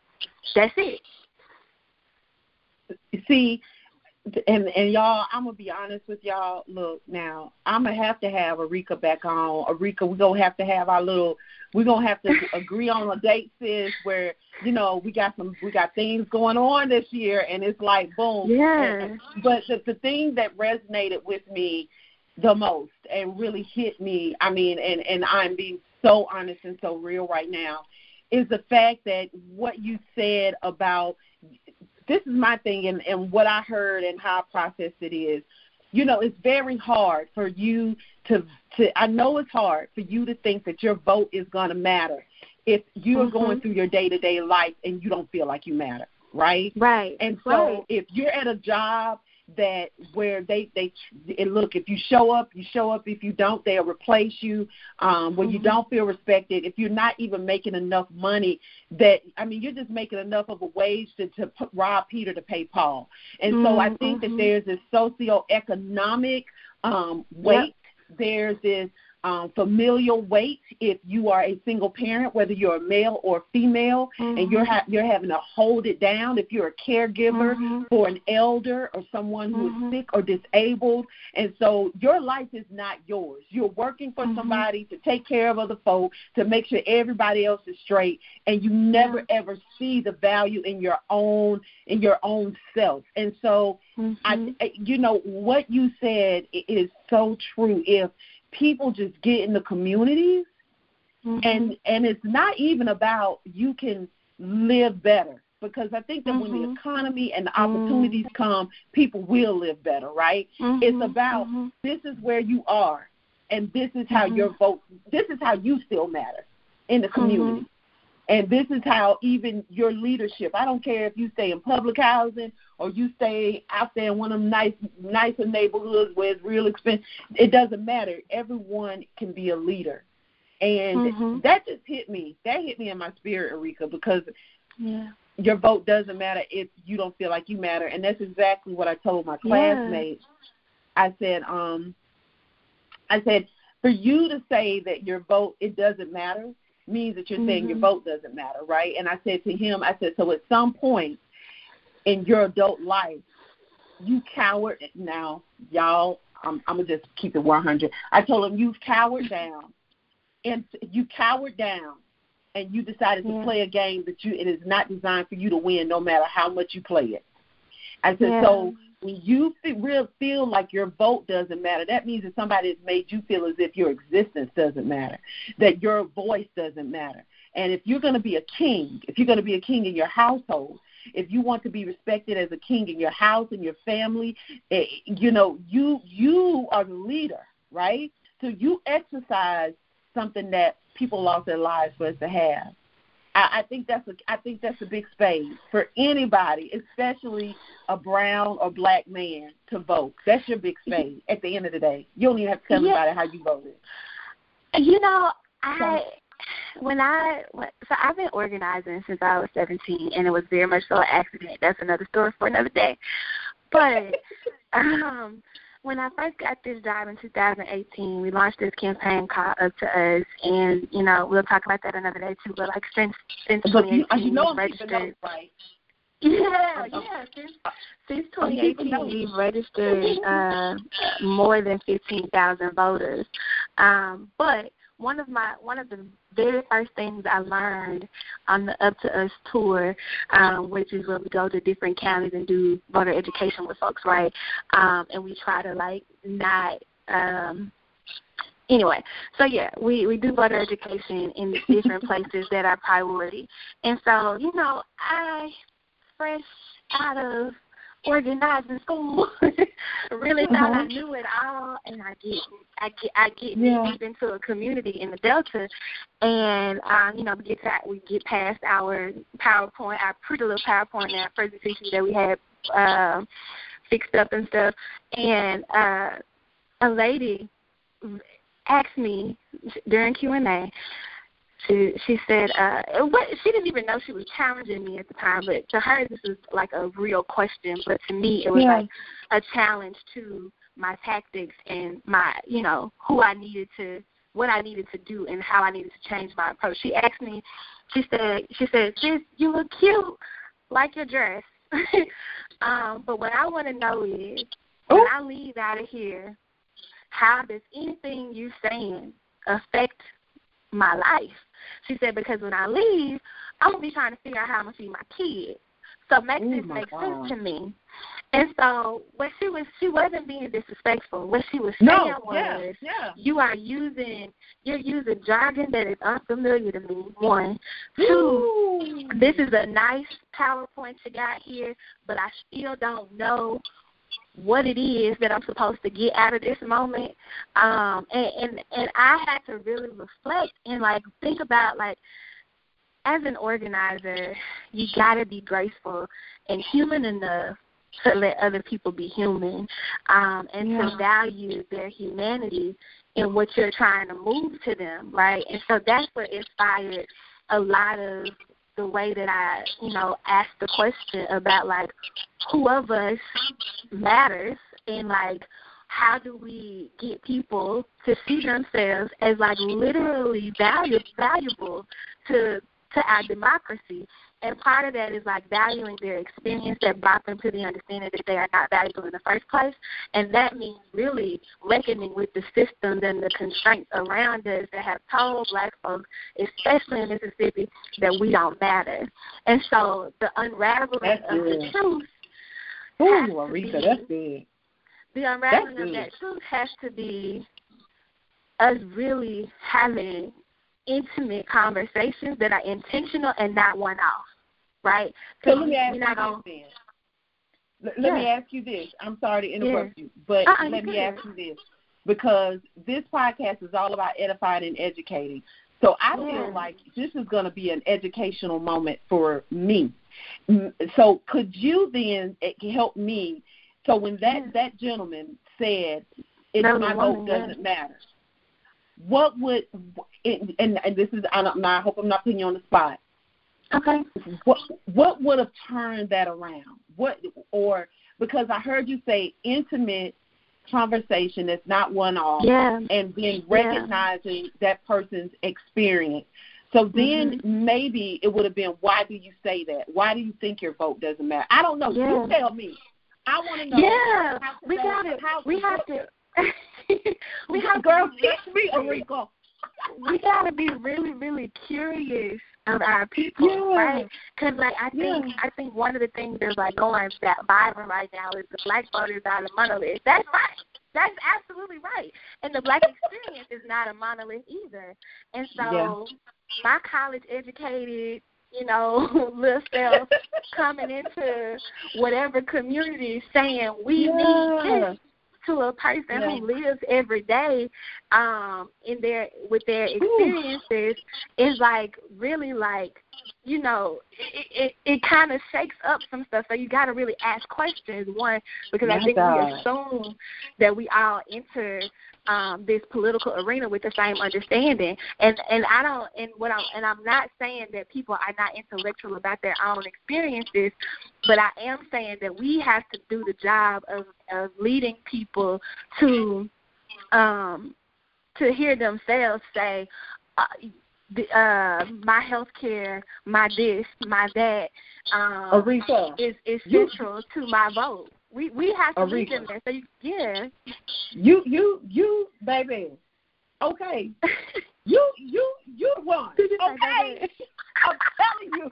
Speaker 2: That's it.
Speaker 1: See, and and y'all, I'm gonna be honest with y'all. Look, now I'm gonna have to have Arekia back on. Arekia, we're gonna have to have our little. We're gonna have to agree on a date, sis. Where you know we got some, we got things going on this year, and it's like boom.
Speaker 2: Yeah.
Speaker 1: And, but the the thing that resonated with me the most and really hit me, I mean, and and I'm being so honest and so real right now, is the fact that what you said about this is my thing and, and what I heard and how I processed it is, you know, it's very hard for you to to I know it's hard for you to think that your vote is gonna matter if you are mm-hmm. going through your day to day life and you don't feel like you matter, right?
Speaker 2: Right.
Speaker 1: And so
Speaker 2: right.
Speaker 1: if you're at a job that where they they and look if you show up you show up if you don't they'll replace you um when mm-hmm. you don't feel respected if you're not even making enough money that i mean you're just making enough of a wage to to put, rob peter to pay paul and mm-hmm. so i think
Speaker 2: mm-hmm.
Speaker 1: that there's this socioeconomic um weight yep. there's this um, familial weight if you are a single parent, whether you're a male or female, mm-hmm. and you're ha- you're having to hold it down. If you're a caregiver mm-hmm. for an elder or someone who mm-hmm. is sick or disabled, and so your life is not yours. You're working for mm-hmm. somebody to take care of other folk, to make sure everybody else is straight, and you never ever see the value in your own in your own self. And so, I, mm-hmm. you know, what you said is so true. If people just get in the communities mm-hmm. and and it's not even about you can live better because I think that mm-hmm. when the mm-hmm. economy and the mm-hmm. opportunities mm-hmm. come, people will live better, right? Mm-hmm. It's about this is where you are and this is how your vote this is how you still matter in the community. And this is how even your leadership, I don't care if you stay in public housing or you stay out there in one of them nice nicer neighborhoods where it's real expensive. It doesn't matter. Everyone can be a leader. And mm-hmm. that just hit me. That hit me in my spirit, Arekia, because yeah. your vote doesn't matter if you don't feel like you matter. And that's exactly what I told my classmates. Yeah. I said, um I said, for you to say that your vote it doesn't matter means that you're mm-hmm. saying your mm-hmm. vote doesn't matter, right? And I said to him, I said, so at some point in your adult life, you coward. Now, y'all, I'm, I'm gonna just keep it 100. I told him you've cowered down, and you cowered down, and you decided yeah. to play a game that you it is not designed for you to win, no matter how much you play it. I said, yeah. so when you feel, feel like your vote doesn't matter, that means that somebody has made you feel as if your existence doesn't matter, that your voice doesn't matter. And if you're going to be a king, if you're going to be a king in your household, if you want to be respected as a king in your house and your family, eh, you know, you you are the leader, right? So you exercise something that people lost their lives for us to have. I, I think that's a I think that's a big space for anybody, especially a brown or black man, to vote. That's your big space. At the end of the day, you don't even have to tell yeah. anybody how you voted.
Speaker 2: You know, I when I so I've been organizing since I was 17, and it was very much so an accident. That's another story for another day. But um when I first got this job in 2018, we launched this campaign called Up to Us, and you know we'll talk about that another day too. But like since since 2018, you, know registered. Right. Yeah, yeah. Since, since 2018, we've registered uh, more than 15,000 voters. Um, but one of my one of the very first things I learned on the Up to Us tour, um, which is where we go to different counties and do voter education with folks, right? Um, and we try to like not um anyway, so yeah, we we do voter education in different places that are priority. And so, you know, I fresh out of organizing school. really thought I mm-hmm. knew it all, and I get I get I get yeah. deep into a community in the Delta, and um, you know we get to, we get past our PowerPoint, our pretty little PowerPoint and our presentation that we had um, fixed up and stuff, and uh, a lady asked me during Q and A she she said uh what she didn't even know she was challenging me at the time but to her this was like a real question but to me it was yeah. like a challenge to my tactics and my you know who i needed to what i needed to do and how i needed to change my approach. She asked me she said she said sis you look cute. Like your dress. Um but what i want to know is when i leave out of here how does anything you saying affect my life she said, because when I leave, I'm gonna be trying to figure out how I'm gonna feed my kids. So oh make Ooh, this make God. sense to me. And so what she was she wasn't being disrespectful. What she was saying
Speaker 1: no,
Speaker 2: was
Speaker 1: yeah, yeah.
Speaker 2: you are using you're using jargon that is unfamiliar to me, one. Two, this is a nice PowerPoint you got here, but I still don't know what it is that I'm supposed to get out of this moment. Um and, and and I had to really reflect and like think about like as an organizer, you gotta be graceful and human enough to let other people be human um and yeah. to value their humanity in what you're trying to move to them, right? And so that's what inspired a lot of the way that I, you know, ask the question about like who of us matters and like how do we get people to see themselves as like literally valuable valuable to to our democracy and part of that is like valuing their experience that brought them to the understanding that they are not valuable in the first place. And that means really reckoning with the systems and the constraints around us that have told black folks, especially in Mississippi, that we don't matter. And so the unraveling
Speaker 1: that's
Speaker 2: of
Speaker 1: good.
Speaker 2: the truth.
Speaker 1: Ooh, Aretha, that's good.
Speaker 2: The unraveling
Speaker 1: That's
Speaker 2: of that truth has to be us really having intimate conversations that are intentional and not one off. Right?
Speaker 1: So let me ask you
Speaker 2: gonna-
Speaker 1: this then. Let, let me ask you this. I'm sorry to interrupt you, but
Speaker 2: Uh-uh,
Speaker 1: let
Speaker 2: you
Speaker 1: me ask you this because this podcast is all about edifying and educating. So I
Speaker 2: Yeah.
Speaker 1: feel like this is going to be an educational moment for me. So could you then eh, help me? So when that
Speaker 2: Yeah.
Speaker 1: that gentleman said, "It's my vote doesn't matter," what would and, and and this is I, don't, I hope I'm not putting you on the spot
Speaker 2: Okay.
Speaker 1: what what would have turned that around? What or because I heard you say intimate conversation that's not one off
Speaker 2: Yeah.
Speaker 1: and then
Speaker 2: Yeah.
Speaker 1: recognizing that person's experience. So then
Speaker 2: Mm-hmm.
Speaker 1: maybe it would have been why do you say that? Why do you think your vote doesn't matter? I don't know.
Speaker 2: Yeah.
Speaker 1: You tell me. I want to know.
Speaker 2: Yeah.
Speaker 1: how
Speaker 2: We got to
Speaker 1: how
Speaker 2: we have to we have
Speaker 1: girl
Speaker 2: to
Speaker 1: teach me,
Speaker 2: really-
Speaker 1: Enrico.
Speaker 2: we got to be really really curious of our people,
Speaker 1: Yeah.
Speaker 2: right? Because like I think
Speaker 1: Yeah.
Speaker 2: I think one of the things that's like going that viral right now is the black voters are the monolith. That's right. That's absolutely right. And the black experience is not a monolith either. And so
Speaker 1: Yeah.
Speaker 2: my college educated, you know, little self coming into whatever community saying we need this to a person
Speaker 1: Yeah.
Speaker 2: who lives every day um in their with their experiences is like really like you know it it, it kind of shakes up some stuff so you got to really ask questions one because i think
Speaker 1: God.
Speaker 2: we assume that we all enter um this political arena with the same understanding and and i don't and what i'm and i'm not saying that people are not intellectual about their own experiences but i am saying that we have to do the job of of leading people to um to hear themselves say uh, the, uh my health care my this my that um
Speaker 1: Aretha.
Speaker 2: is is
Speaker 1: You-
Speaker 2: central to my vote we we have to
Speaker 1: Aretha.
Speaker 2: them there so you, yeah
Speaker 1: You you you baby. Okay. You you you the one.
Speaker 2: You say
Speaker 1: Okay. I'm telling you.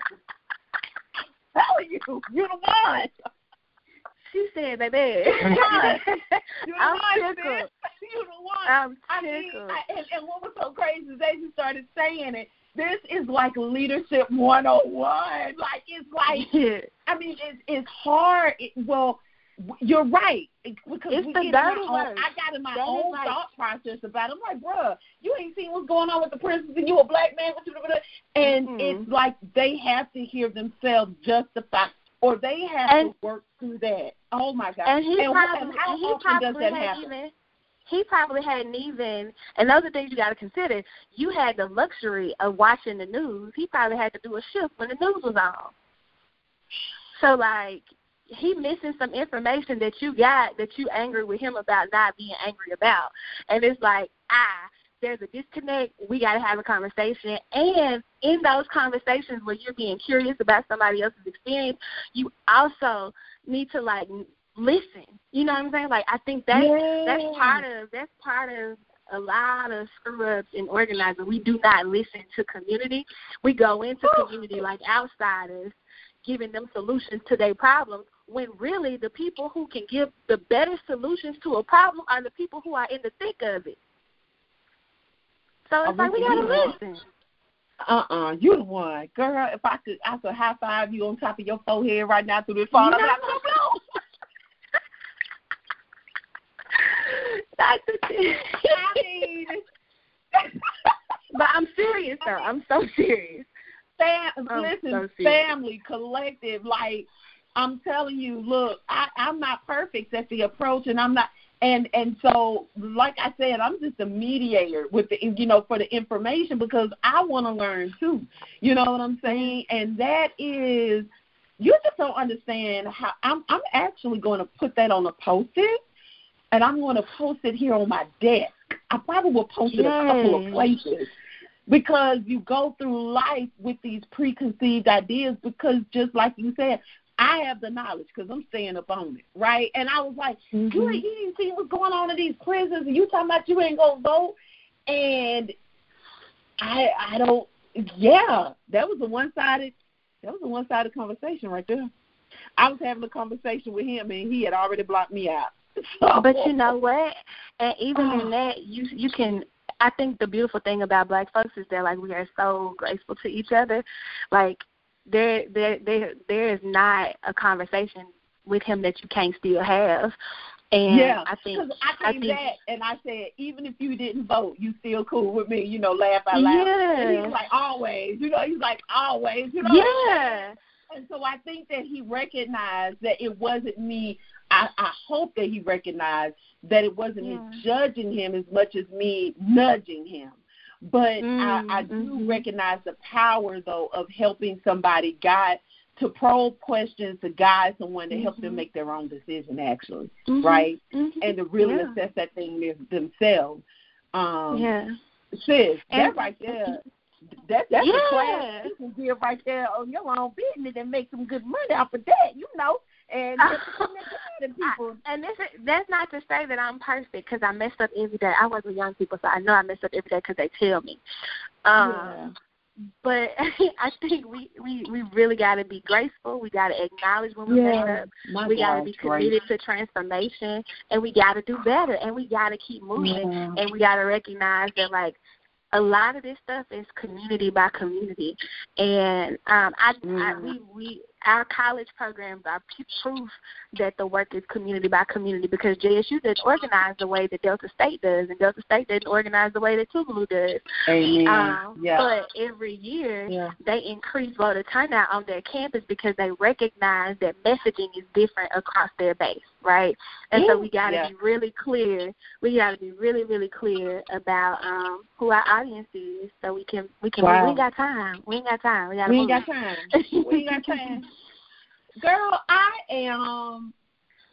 Speaker 1: telling you, you're the one.
Speaker 2: she said baby
Speaker 1: You're the
Speaker 2: I'm
Speaker 1: one,
Speaker 2: tickled.
Speaker 1: sis. You're the one.
Speaker 2: I'm
Speaker 1: I mean. I, and, and what was so crazy is they just started saying it. This is like leadership 101. Like it's like. I mean, it's it's hard. It, well, you're right because
Speaker 2: It's
Speaker 1: we
Speaker 2: the dirty
Speaker 1: own. I got in my
Speaker 2: That
Speaker 1: own
Speaker 2: like-
Speaker 1: thought process about. it. I'm like, bruh, you ain't seen what's going on with the prisons, and you a black man, with and
Speaker 2: Mhm.
Speaker 1: it's like they have to hear themselves justify, or they have
Speaker 2: And-
Speaker 1: to work through that. Oh my God!
Speaker 2: And he
Speaker 1: and,
Speaker 2: probably,
Speaker 1: how
Speaker 2: he
Speaker 1: often does that happen?
Speaker 2: even he probably hadn't even and those are things you gotta consider. You had the luxury of watching the news. He probably had to do a shift when the news was on. So like he missing some information that you got that you angry with him about not being angry about. And it's like, ah, there's a disconnect. We got to have a conversation. And in those conversations where you're being curious about somebody else's experience, you also need to like listen. You know what I'm saying? Like I think that's that's part of that's part of a lot of screw ups in organizing. We do not listen to community. We go into community like outsiders, giving them solutions to their problems. When really the people who can give the better solutions to a problem are the people who are in the thick of it. So it's
Speaker 1: Oh,
Speaker 2: like we gotta listen.
Speaker 1: Uh uh you the one, girl. If I could, I could high five you on top of your forehead right now through this phone. I'm
Speaker 2: No.
Speaker 1: like, "Blow, blow."
Speaker 2: Dr. T.
Speaker 1: I mean,
Speaker 2: but I'm serious though. I'm so serious.
Speaker 1: fam,
Speaker 2: I'm
Speaker 1: listen,
Speaker 2: so serious.
Speaker 1: family, collective. Like I'm telling you, look, I, I'm not perfect at the approach, and I'm not. And and so, like I said, I'm just a mediator with the, you know, for the information because I want to learn too. You know what I'm saying? And that is, you just don't understand how. I'm I'm actually going to put that on a post-it and I'm going to post it here on my desk. I probably will post it a couple of places because you go through life with these preconceived ideas because just like you said I have the knowledge because I'm staying up on it, right? And I was like, mm-hmm. you, you didn't see what's going on in these prisons, and you talking about you ain't gonna vote, and I I don't. Yeah, that was a one sided that was a one sided conversation right there. I was having a conversation with him, and he had already blocked me out.
Speaker 2: So. But you know what? And even in that, you you can I think the beautiful thing about black folks is that like we are so graceful to each other. Like there there there there is not a conversation with him that you can't still have. And
Speaker 1: yeah,
Speaker 2: I think
Speaker 1: I, I think that, and I said, even if you didn't vote, you still cool with me. You know, laugh out loud.
Speaker 2: Yeah.
Speaker 1: And he's like always. You know, he's like always. You know.
Speaker 2: Yeah.
Speaker 1: And so I think that he recognized that it wasn't me. I, I hope that he recognized that it wasn't yeah. me judging him as much as me nudging him. But mm, I, I do mm-hmm. recognize the power, though, of helping somebody guide to probe questions to guide someone to help mm-hmm. them make their own decision actually mm-hmm. right
Speaker 2: mm-hmm.
Speaker 1: and to really
Speaker 2: yeah.
Speaker 1: assess that thing themselves um
Speaker 2: yeah
Speaker 1: sis that right there that that's
Speaker 2: yeah.
Speaker 1: a class you can give right there on your own business and make some good money off of that you know and people.
Speaker 2: I, and this is, that's not to say that I'm perfect because I mess up every day. I work with young people, so I know I mess up every day because they tell me. Um, yeah but I think we we we really got to be graceful. We got to acknowledge when we
Speaker 1: yeah,
Speaker 2: mess up. We got to be committed great. to transformation, and we got to do better. And we got to keep moving.
Speaker 1: Yeah.
Speaker 2: And we got to recognize that like a lot of this stuff is community by community. And um, I, mm. I we we our college programs are proof that the work is community by community because JSU didn't organize the way that Delta State does, and Delta State didn't organize the way that Tougaloo does.
Speaker 1: Amen.
Speaker 2: Um,
Speaker 1: yeah.
Speaker 2: But every year
Speaker 1: yeah.
Speaker 2: they increase voter turnout on their campus because they recognize that messaging is different across their base, right? And so we got to
Speaker 1: yeah.
Speaker 2: be really clear. We got to be really, really clear about um, who our audience is, so we can we can.
Speaker 1: Wow.
Speaker 2: We ain't got time. We ain't got time. We,
Speaker 1: we ain't got time. we ain't got time. Girl, I am,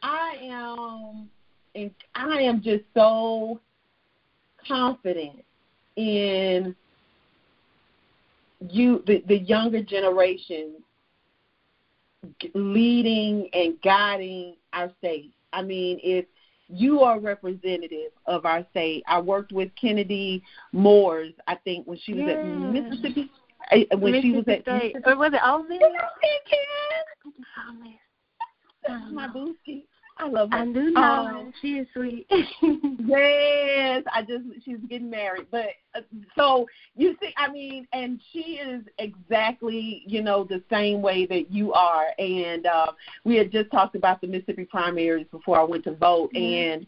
Speaker 1: I am, and I am just so confident in you, the, the younger generation, leading and guiding our state. I mean, if you are representative of our state. I worked with Kennedy Moores, I think, when she was
Speaker 2: yeah.
Speaker 1: at Mississippi when
Speaker 2: Mississippi
Speaker 1: she was at
Speaker 2: State. or was it Ole Miss?
Speaker 1: That's my booski. I love her.
Speaker 2: I do know. Um, she is sweet.
Speaker 1: yes, I just she's getting married, but uh, so you see, I mean, and she is exactly you know the same way that you are, and uh, we had just talked about the Mississippi primaries before I went to vote, mm-hmm. and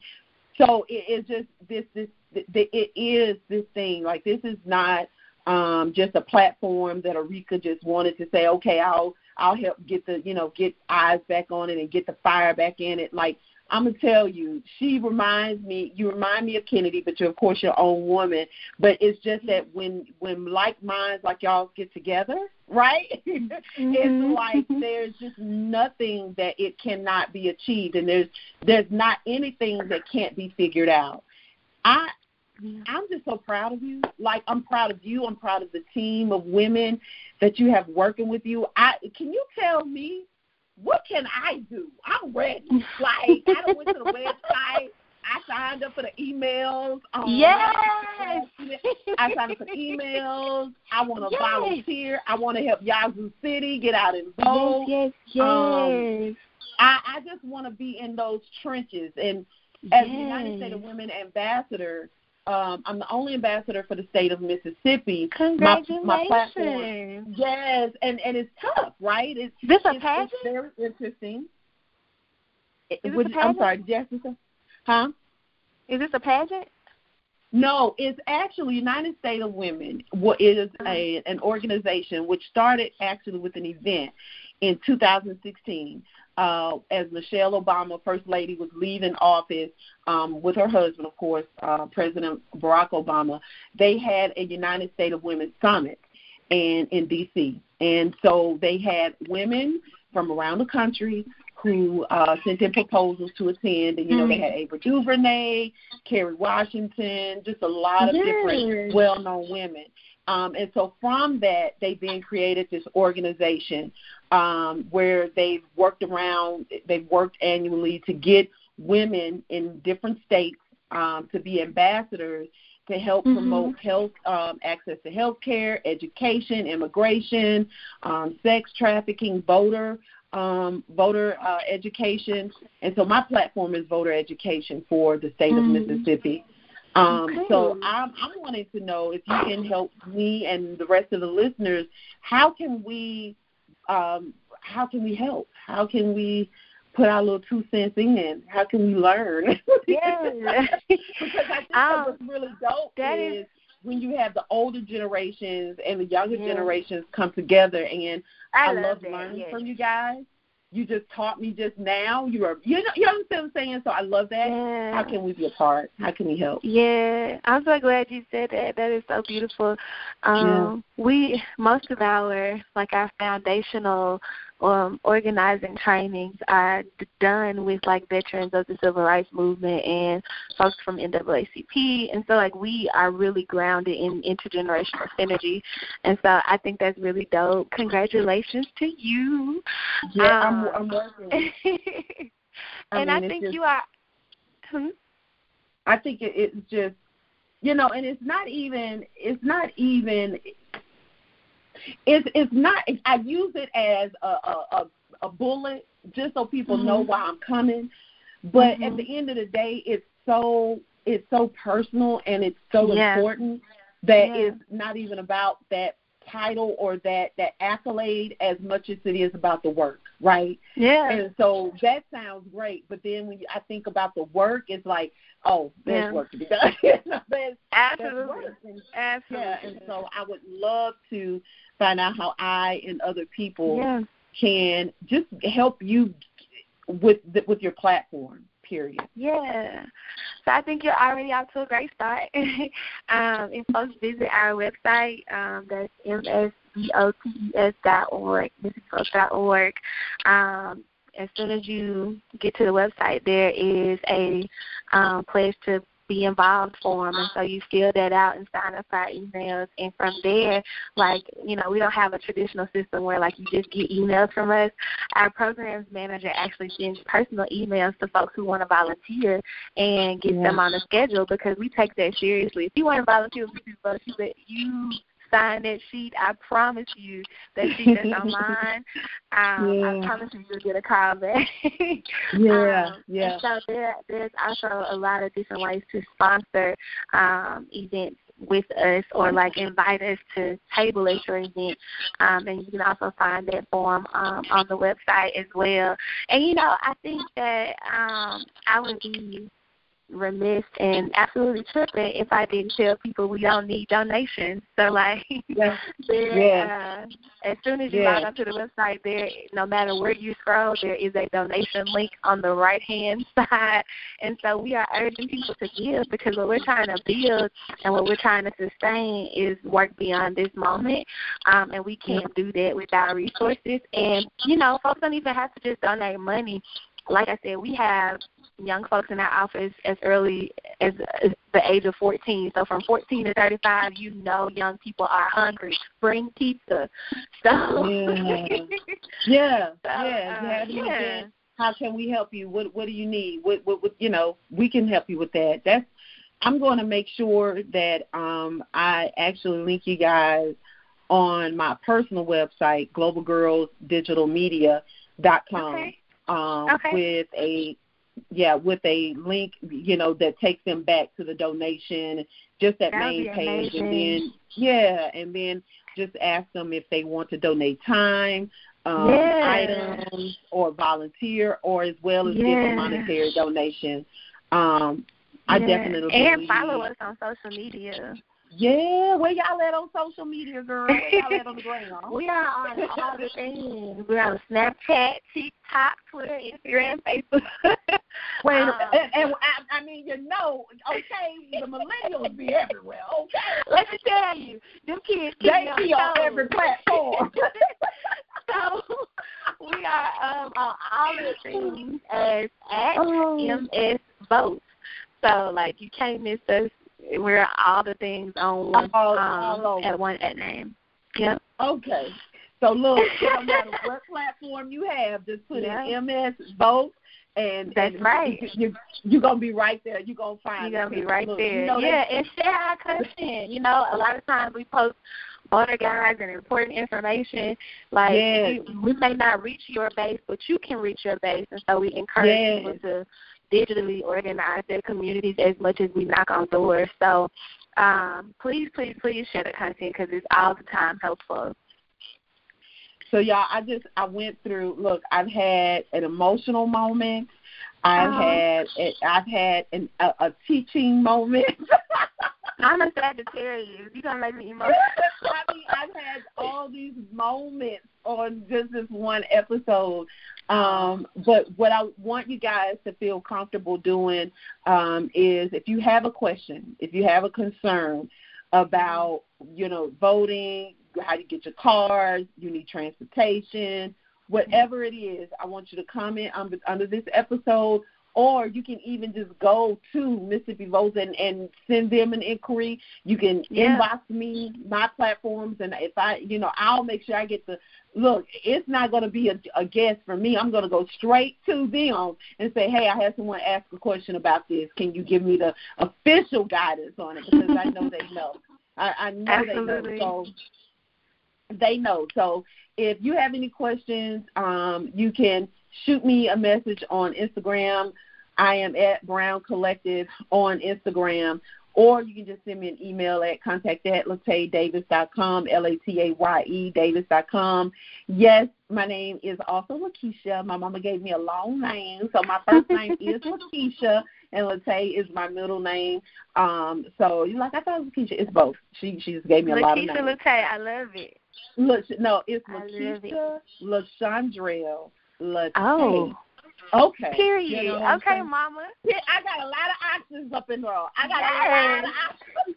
Speaker 1: so it is just this this it is this thing like this is not um, just a platform that Arekia just wanted to say, okay, I'll I'll help get the you know get eyes back on it and get the fire back in it. Like I'm gonna tell you, she reminds me. You remind me of Kennedy, but you're of course your own woman. But it's just that when when like minds like y'all get together, right?
Speaker 2: mm-hmm.
Speaker 1: it's like there's just nothing that it cannot be achieved, and there's there's not anything that can't be figured out. I I'm just so proud of you. Like I'm proud of you. I'm proud of the team of women that you have working with you. I can you tell me what can I do? I'm ready. Like I went to the website. I signed up for the emails. Um,
Speaker 2: yes.
Speaker 1: I signed up for emails. I want to
Speaker 2: yes.
Speaker 1: volunteer. I want to help Yazoo City get out and vote.
Speaker 2: Yes, yes,
Speaker 1: yes. Um, I, I just want to be in those trenches. And as yes. United States of Women ambassador, um, I'm the only ambassador for the state of Mississippi.
Speaker 2: Congratulations!
Speaker 1: My, my platform, yes, and and it's tough, right? It's
Speaker 2: this a pageant?
Speaker 1: It's very interesting.
Speaker 2: Is this a pageant?
Speaker 1: I'm sorry, Jessica. Huh?
Speaker 2: Is this a pageant?
Speaker 1: No, it's actually United States of Women. What is a an organization which started actually with an event in 2016 uh, as Michelle Obama, First Lady, was leaving office um, with her husband, of course, uh, President Barack Obama, they had a United States of Women summit and in D.C. And so they had women from around the country who uh, sent in proposals to attend. And, you know, mm-hmm. they had Ava DuVernay, Kerry Washington, just a lot of yes. different well known women. Um, and so from that, they then created this organization um, where they've worked around, they've worked annually to get women in different states um, to be ambassadors to help mm-hmm. promote health um, access to health care, education, immigration, um, sex trafficking, voter um, voter uh, education. And so my platform is voter education for the state mm-hmm. of Mississippi. Um, okay. So I'm, I'm wanting to know if you can help me and the rest of the listeners. How can we um, how can we help? How can we put our little two cents in? How can we learn?
Speaker 2: Yeah,
Speaker 1: because I think um, what's really dope that is, is when you have the older generations and the younger yeah. generations come together and
Speaker 2: I, I
Speaker 1: love,
Speaker 2: love
Speaker 1: learning
Speaker 2: yes.
Speaker 1: from you guys you just taught me just now. You are, you know, you know what I'm saying. So I love that.
Speaker 2: Yeah.
Speaker 1: How can we be a part? How can we help?
Speaker 2: Yeah, I'm so glad you said that. That is so beautiful. Um, yeah. We most of our like our foundational um, organizing trainings are done with like veterans of the civil rights movement and folks from NAACP, and so like we are really grounded in intergenerational synergy, and so I think that's really dope. Congratulations to you.
Speaker 1: Yeah, um, I'm, I'm working.
Speaker 2: and
Speaker 1: I,
Speaker 2: mean, I think
Speaker 1: just,
Speaker 2: you are. Hmm?
Speaker 1: I think it, it's just, you know, and it's not even, it's not even it's it's not. I use it as a a, a, a bullet just so people mm-hmm. know why I'm coming. But mm-hmm. at the end of the day, it's so it's so personal and it's so
Speaker 2: yes.
Speaker 1: important that yes. it's not even about that title or that that accolade as much as it is about the work, right?
Speaker 2: Yeah.
Speaker 1: And so that sounds great, but then when I think about the work, it's like, oh, there's
Speaker 2: yeah.
Speaker 1: work to be done. there's,
Speaker 2: Absolutely.
Speaker 1: There's and,
Speaker 2: Absolutely.
Speaker 1: Yeah, and so I would love to find out how I and other people
Speaker 2: yeah.
Speaker 1: can just help you with the, with your platform. Period.
Speaker 2: Yeah. So I think you're already off to a great start. um, if folks visit our website, um, that's msvotes dot org, dot org. Um, as soon as you get to the website, there is a um, place to be involved form and so you fill that out and sign up for our emails and from there like you know we don't have a traditional system where like you just get emails from us our programs manager actually sends personal emails to folks who want to volunteer and get yeah. them on the schedule because we take that seriously if you want to volunteer with people you sign that sheet. I promise you that sheet that's online. Um, yeah. I promise you you'll get a call back.
Speaker 1: yeah,
Speaker 2: um,
Speaker 1: yeah.
Speaker 2: so there, there's also a lot of different ways to sponsor um, events with us or like invite us to table at your event. Um, and you can also find that form um, on the website as well. And you know, I think that um, I would be remiss and absolutely tripping if I didn't tell people we don't need donations. So like
Speaker 1: yeah.
Speaker 2: yeah. Uh, as soon as you yeah. log onto the website there no matter where you scroll there is a donation link on the right hand side. And so we are urging people to give because what we're trying to build and what we're trying to sustain is work beyond this moment. Um and we can't do that without resources and you know, folks don't even have to just donate money like I said, we have young folks in our office as early as, the age of 14. So from 14 to 35, you know young people are hungry. Bring pizza. So
Speaker 1: yeah, yeah,
Speaker 2: so,
Speaker 1: yeah.
Speaker 2: Uh, yeah.
Speaker 1: How can we help you? What What do you need? What, what What you know? We can help you with that. That's. I'm going to make sure that um I actually link you guys on my personal website, globalgirlsdigitalmedia.com.
Speaker 2: Okay.
Speaker 1: Um,
Speaker 2: okay.
Speaker 1: with a yeah, with a link, you know, that takes them back to the donation, just that
Speaker 2: That'd
Speaker 1: main page,
Speaker 2: amazing.
Speaker 1: and then yeah, and then just ask them if they want to donate time, um,
Speaker 2: yeah.
Speaker 1: items, or volunteer, or as well as
Speaker 2: yeah.
Speaker 1: give a monetary donation. Um, I definitely
Speaker 2: and
Speaker 1: believe,
Speaker 2: follow us on social media.
Speaker 1: Yeah, where y'all at on social media, girl? Where y'all at on the ground?
Speaker 2: we are on all the things. We're on Snapchat, TikTok, Twitter, Instagram, Facebook.
Speaker 1: Wait, um, and, and I, I mean, you know, okay, the millennials be everywhere. Okay,
Speaker 2: let me tell you, them kids
Speaker 1: they be on every platform.
Speaker 2: so we are um, on all the things as at oh. MS Vote. So like you can't miss us. We're all the things on one all, um, all at one at name. Yep.
Speaker 1: Okay. So look, no matter what platform you have, just put yeah. in MS Vote and
Speaker 2: that's
Speaker 1: and
Speaker 2: right.
Speaker 1: You, you, are gonna be right there. You're gonna find.
Speaker 2: You're gonna be right look, there. You know, yeah, and share our content. You know, a lot of times we post voter guides and important information. Like yes. we, we may not reach your base, but you can reach your base, and so we encourage yes. people to digitally organize their communities as much as we knock on doors. So um, please, please, please share the content because it's all the time helpful.
Speaker 1: So y'all, I just I went through. Look, I've had an emotional moment. I've uh-huh. had I've had an, a, a teaching moment.
Speaker 2: I'm a Sagittarius. You gonna make me emotional?
Speaker 1: I mean, I've had all these moments on just this one episode. Um, but what I want you guys to feel comfortable doing um, is if you have a question, if you have a concern about you know voting, how you get your cars, you need transportation, whatever it is, I want you to comment under, under this episode or you can even just go to Mississippi Votes and, and send them an inquiry. You can yeah. inbox me my platforms, and if I, you know, I'll make sure I get the look. It's not going to be a, a guess for me. I'm going to go straight to them and say, hey, I had someone ask a question about this. Can you give me the official guidance on it? Because I know they know. I, I know
Speaker 2: Absolutely.
Speaker 1: they know. So they know. So if you have any questions, um, you can shoot me a message on Instagram. I am at Brown Collective on Instagram. Or you can just send me an email at contact at latayedavis.com, L-A-T-A-Y-E, davis.com. Yes, my name is also Lakeisha. My mama gave me a long name, so my first name is Lakeisha, and Lataye is my middle name. Um, so you're like, I thought it was Lakeisha. It's both. She she just gave me a
Speaker 2: Lakeisha
Speaker 1: lot of names.
Speaker 2: Lakeisha Lataye, I love it.
Speaker 1: Look, no, it's Lakeisha LaChandrell Lataye.
Speaker 2: Oh.
Speaker 1: Okay.
Speaker 2: Period. You know okay, Mama.
Speaker 1: I got a lot of options up in there. I got yes. a lot of options.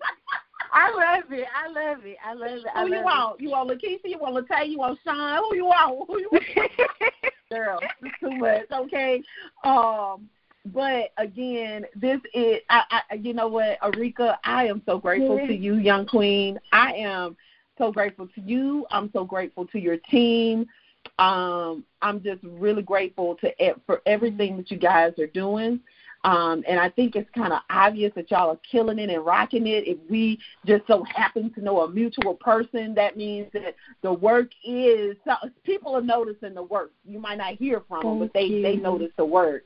Speaker 2: I love it. I love it. I love it. I
Speaker 1: Who you want?
Speaker 2: It.
Speaker 1: You want Lakeisha? You want Lataye? You want Sean? Who you want? Who you want? Girl, it's too much. Okay. Um, but again, this is I, I you know what, Arekia, I am so grateful to you, young queen. I am so grateful to you. I'm so grateful to your team. Um, I'm just really grateful to for everything that you guys are doing. Um, and I think it's kind of obvious that y'all are killing it and rocking it. If we just so happen to know a mutual person, that means that the work is people are noticing the work. You might not hear from them, but they they notice the work,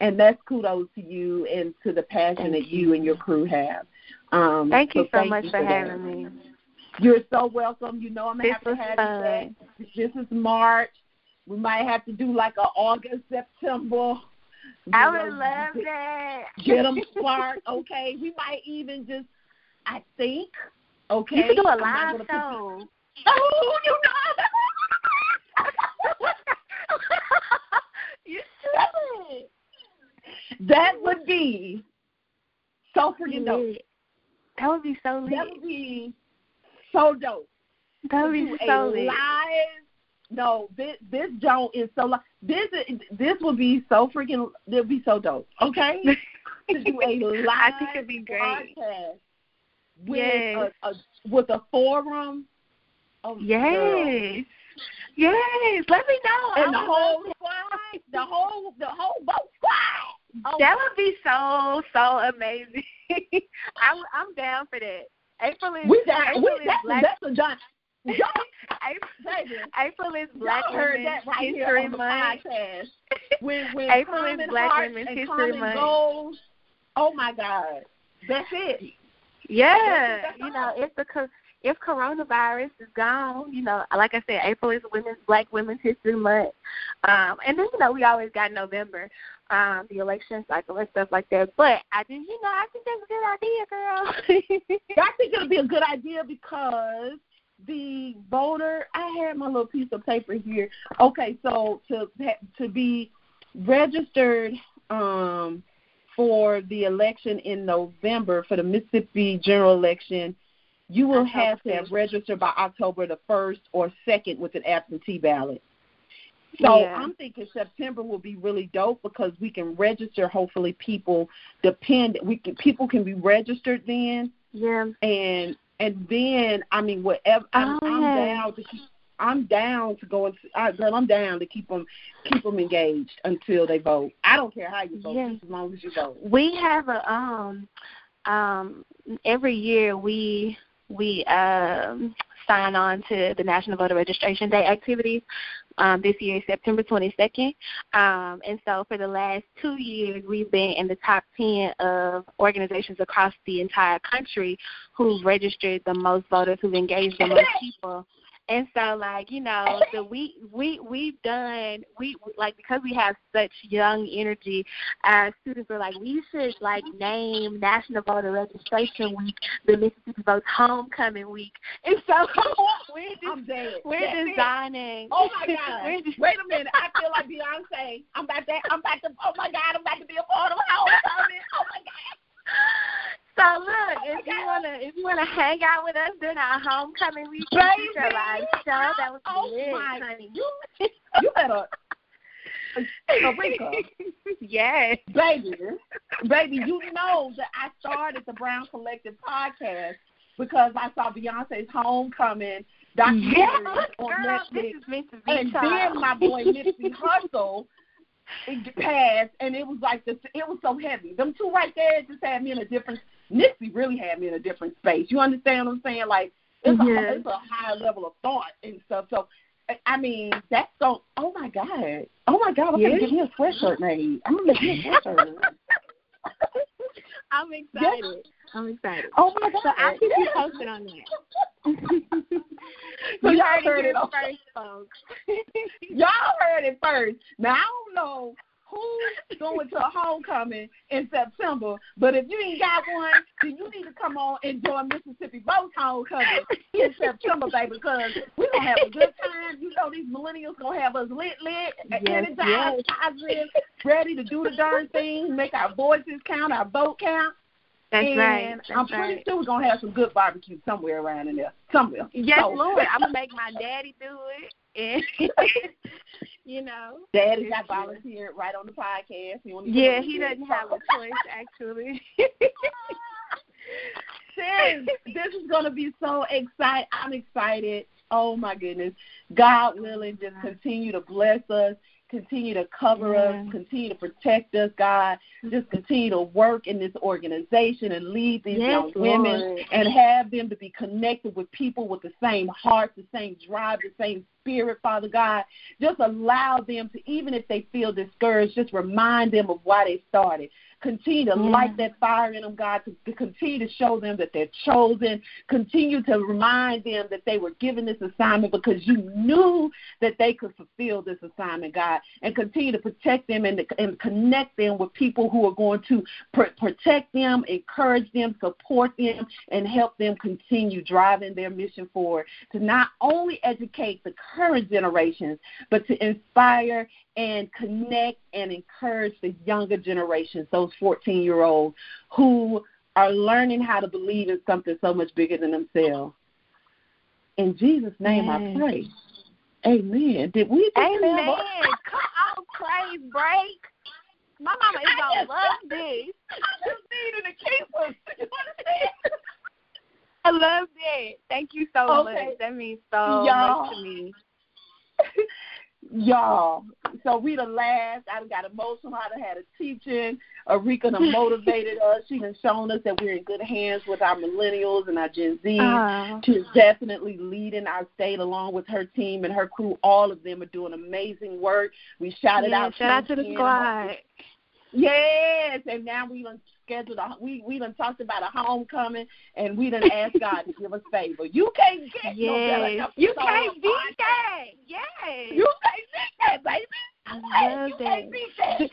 Speaker 1: and that's kudos to you and to the passion thank that you. you and your crew have. Um,
Speaker 2: thank you
Speaker 1: so, thank
Speaker 2: much
Speaker 1: you
Speaker 2: for,
Speaker 1: for
Speaker 2: having me.
Speaker 1: You're so welcome. You know I'm
Speaker 2: this
Speaker 1: have to have you back. This is March. We might have to do like a August, September.
Speaker 2: I would know, love get, that.
Speaker 1: Get them sparked, okay? We might even just, I think, okay. You
Speaker 2: can do a live show.
Speaker 1: Oh, you know.
Speaker 2: you should.
Speaker 1: That would be so freaking dope.
Speaker 2: That would be so lit.
Speaker 1: That would be so dope.
Speaker 2: That would be so.
Speaker 1: Live. No, this this don't is so live. This this would be so freaking. It would be so dope. Okay. to do a live
Speaker 2: I think it'd be great.
Speaker 1: with yes. a, a with a forum. Oh,
Speaker 2: yes.
Speaker 1: Girl.
Speaker 2: Yes, let me know.
Speaker 1: And the whole squad, the whole the whole boat squad.
Speaker 2: Oh, that would be so so amazing. I'm I'm down for that. April is
Speaker 1: we down.
Speaker 2: April
Speaker 1: we,
Speaker 2: is
Speaker 1: that's,
Speaker 2: black.
Speaker 1: that's a John.
Speaker 2: April, April is Black Women's
Speaker 1: right
Speaker 2: History Month.
Speaker 1: When, when
Speaker 2: April is Black Women's History Month.
Speaker 1: Goals, oh my God, that's it.
Speaker 2: Yeah, that's you know, if the if coronavirus is gone, you know, like I said, April is Women's Black Women's History Month, um, and then you know we always got November, um, the election cycle and stuff like that. But I think you know I think that's a good idea, girl.
Speaker 1: I think it'll be a good idea because the voter. I had my little piece of paper here. Okay, so to to be registered um, for the election in November for the Mississippi general election you will have to have registered by October the 1st or 2nd with an absentee ballot. So
Speaker 2: Yeah.
Speaker 1: I'm thinking September will be really dope because we can register. Hopefully, people depend. We can people can be registered then,
Speaker 2: Yeah.
Speaker 1: and and then I mean whatever. I'm,
Speaker 2: Oh,
Speaker 1: I'm
Speaker 2: yeah.
Speaker 1: down to keep. I'm down to go and I, girl, I'm down to keep them keep them engaged until they vote. I don't care how you vote,
Speaker 2: Yeah.
Speaker 1: as long as you vote.
Speaker 2: We have a um um every year we we um sign on to the National Voter Registration Day activities. Um, this year September 22nd. Um, and so for the last two years, we've been in the top 10 of organizations across the entire country who've registered the most voters, who've engaged the most people. And so, like you know, the we we we've done we like because we have such young energy. Our students were like, we should like name National Voter Registration Week the Mississippi Votes Homecoming Week. And so we're just we're
Speaker 1: That's it.
Speaker 2: designing.
Speaker 1: Oh my God!
Speaker 2: just,
Speaker 1: Wait a minute. I feel like Beyonce. I'm about to. I'm about to. Oh my God! I'm about to be a part of homecoming. Oh my God!
Speaker 2: So look, if you wanna if you wanna hang out with us during our homecoming week,
Speaker 1: Baby.
Speaker 2: teacher live show, that was
Speaker 1: Oh
Speaker 2: lit,
Speaker 1: my-
Speaker 2: honey.
Speaker 1: You, you better. Eureka.
Speaker 2: yes.
Speaker 1: baby, baby, you know that I started the Brown Collective podcast because I saw Beyonce's Homecoming documentary
Speaker 2: Yes,
Speaker 1: on
Speaker 2: girl, this
Speaker 1: Netflix,
Speaker 2: is to be
Speaker 1: and
Speaker 2: child.
Speaker 1: then my boy Nipsey Hussle passed, and it was like this. It was so heavy. Them two right there just had me in a different. Nipsey really had me in a different space. You understand what I'm saying? Like it's
Speaker 2: Yes.
Speaker 1: a it's a high level of thought and stuff. So. I- I mean, that's so. Oh my god! Oh my god! I'm
Speaker 2: Yes.
Speaker 1: gonna get me a sweatshirt made. I'm gonna make me a sweatshirt.
Speaker 2: I'm excited. I'm excited.
Speaker 1: Oh my god!
Speaker 2: So I'll keep you posted on that.
Speaker 1: So
Speaker 2: you
Speaker 1: y'all
Speaker 2: heard
Speaker 1: heard
Speaker 2: it
Speaker 1: it
Speaker 2: first, folks.
Speaker 1: Y'all heard it first. Now I don't know who's going to a homecoming in September, but if you ain't got one, then you need to come on and join Mississippi Votes Homecoming in September, baby, because we're gonna have a good time. You know these millennials gonna have us lit lit,
Speaker 2: Yes,
Speaker 1: energized,
Speaker 2: yes.
Speaker 1: positive, ready to do the darn thing, make our voices count, our vote count.
Speaker 2: That's
Speaker 1: and
Speaker 2: right. That's
Speaker 1: I'm pretty
Speaker 2: right.
Speaker 1: sure we're gonna have some good barbecue somewhere around in there. Somewhere.
Speaker 2: Yes,
Speaker 1: So-
Speaker 2: Lord. I'm gonna make my daddy do it, and you know.
Speaker 1: Daddy
Speaker 2: It's
Speaker 1: got volunteered right on the podcast. He
Speaker 2: Yeah, he doesn't have a choice actually.
Speaker 1: Sis, this is gonna be so exciting. I'm excited. Oh my goodness. God willing, just continue to bless us, continue to cover us, continue to protect us, God. Just continue to work in this organization and lead these
Speaker 2: Yes,
Speaker 1: young women
Speaker 2: Lord.
Speaker 1: and have them to be connected with people with the same heart, the same drive, the same spirit, Father God. Just allow them to, even if they feel discouraged, just remind them of why they started. Continue to
Speaker 2: Yeah.
Speaker 1: light that fire in them, God, to, to continue to show them that they're chosen. Continue to remind them that they were given this assignment because you knew that they could fulfill this assignment, God. And continue to protect them and, and connect them with people who are going to pr- protect them, encourage them, support them, and help them continue driving their mission forward to not only educate the current generations, but to inspire and connect and encourage the younger generations, those 14 year olds who are learning how to believe in something so much bigger than themselves. In Jesus' name I pray. Amen. Did we
Speaker 2: Amen. Come on, praise break. My mama is gonna love this.
Speaker 1: I just needed to keep us. You understand?
Speaker 2: I love that. Thank you so
Speaker 1: Okay.
Speaker 2: much. That means so
Speaker 1: Y'all.
Speaker 2: much to me.
Speaker 1: Y'all, so we the last. I done got emotional. I done had a teaching. Arekia done motivated us. She done shown us that we're in good hands with our millennials and our Gen Z.
Speaker 2: Uh,
Speaker 1: She's definitely leading our state along with her team and her crew. All of them are doing amazing work. We shouted
Speaker 2: yeah,
Speaker 1: out.
Speaker 2: shout out to the squad.
Speaker 1: Yes, and now we done scheduled a we we done talked about a homecoming and we done asked God to give us favor. You can't get no better
Speaker 2: Yes.
Speaker 1: episode
Speaker 2: You can't beat that. Yes.
Speaker 1: You can't beat that, baby.
Speaker 2: I
Speaker 1: Hey,
Speaker 2: love
Speaker 1: you
Speaker 2: that.
Speaker 1: can't beat that.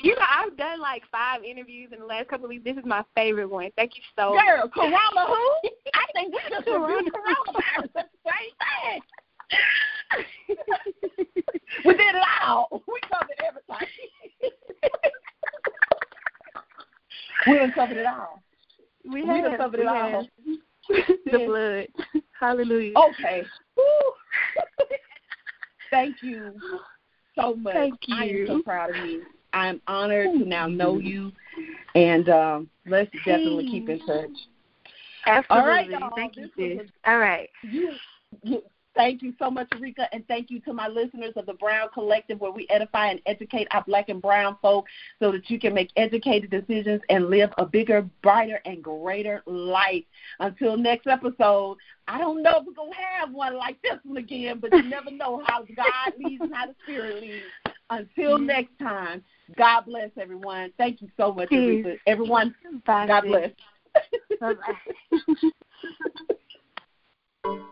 Speaker 2: You know, I've done like five interviews in the last couple of weeks. This is my favorite one. Thank you so much.
Speaker 1: Girl, Corona who? I think we just reviewed coronavirus at the same we did it all. We covered everything. We done covered it all.
Speaker 2: We,
Speaker 1: We done covered
Speaker 2: we
Speaker 1: it all.
Speaker 2: the blood. Hallelujah.
Speaker 1: Okay. Thank you so much.
Speaker 2: Thank you.
Speaker 1: I am so proud of you. I'm honored to now know you, and um, let's definitely keep in touch.
Speaker 2: Absolutely.
Speaker 1: All right, y'all.
Speaker 2: Thank you,
Speaker 1: This was
Speaker 2: sis. All right.
Speaker 1: You, you, thank you so much, Rika, and thank you to my listeners of the Brown Collective, where we edify and educate our black and brown folk so that you can make educated decisions and live a bigger, brighter, and greater life. Until next episode, I don't know if we're going to have one like this one again, but you never know how God leads and how the Spirit leads. Until next time, God bless everyone. Thank you so much. Rika. Everyone,
Speaker 2: Bye.
Speaker 1: God bless.
Speaker 2: Bye-bye.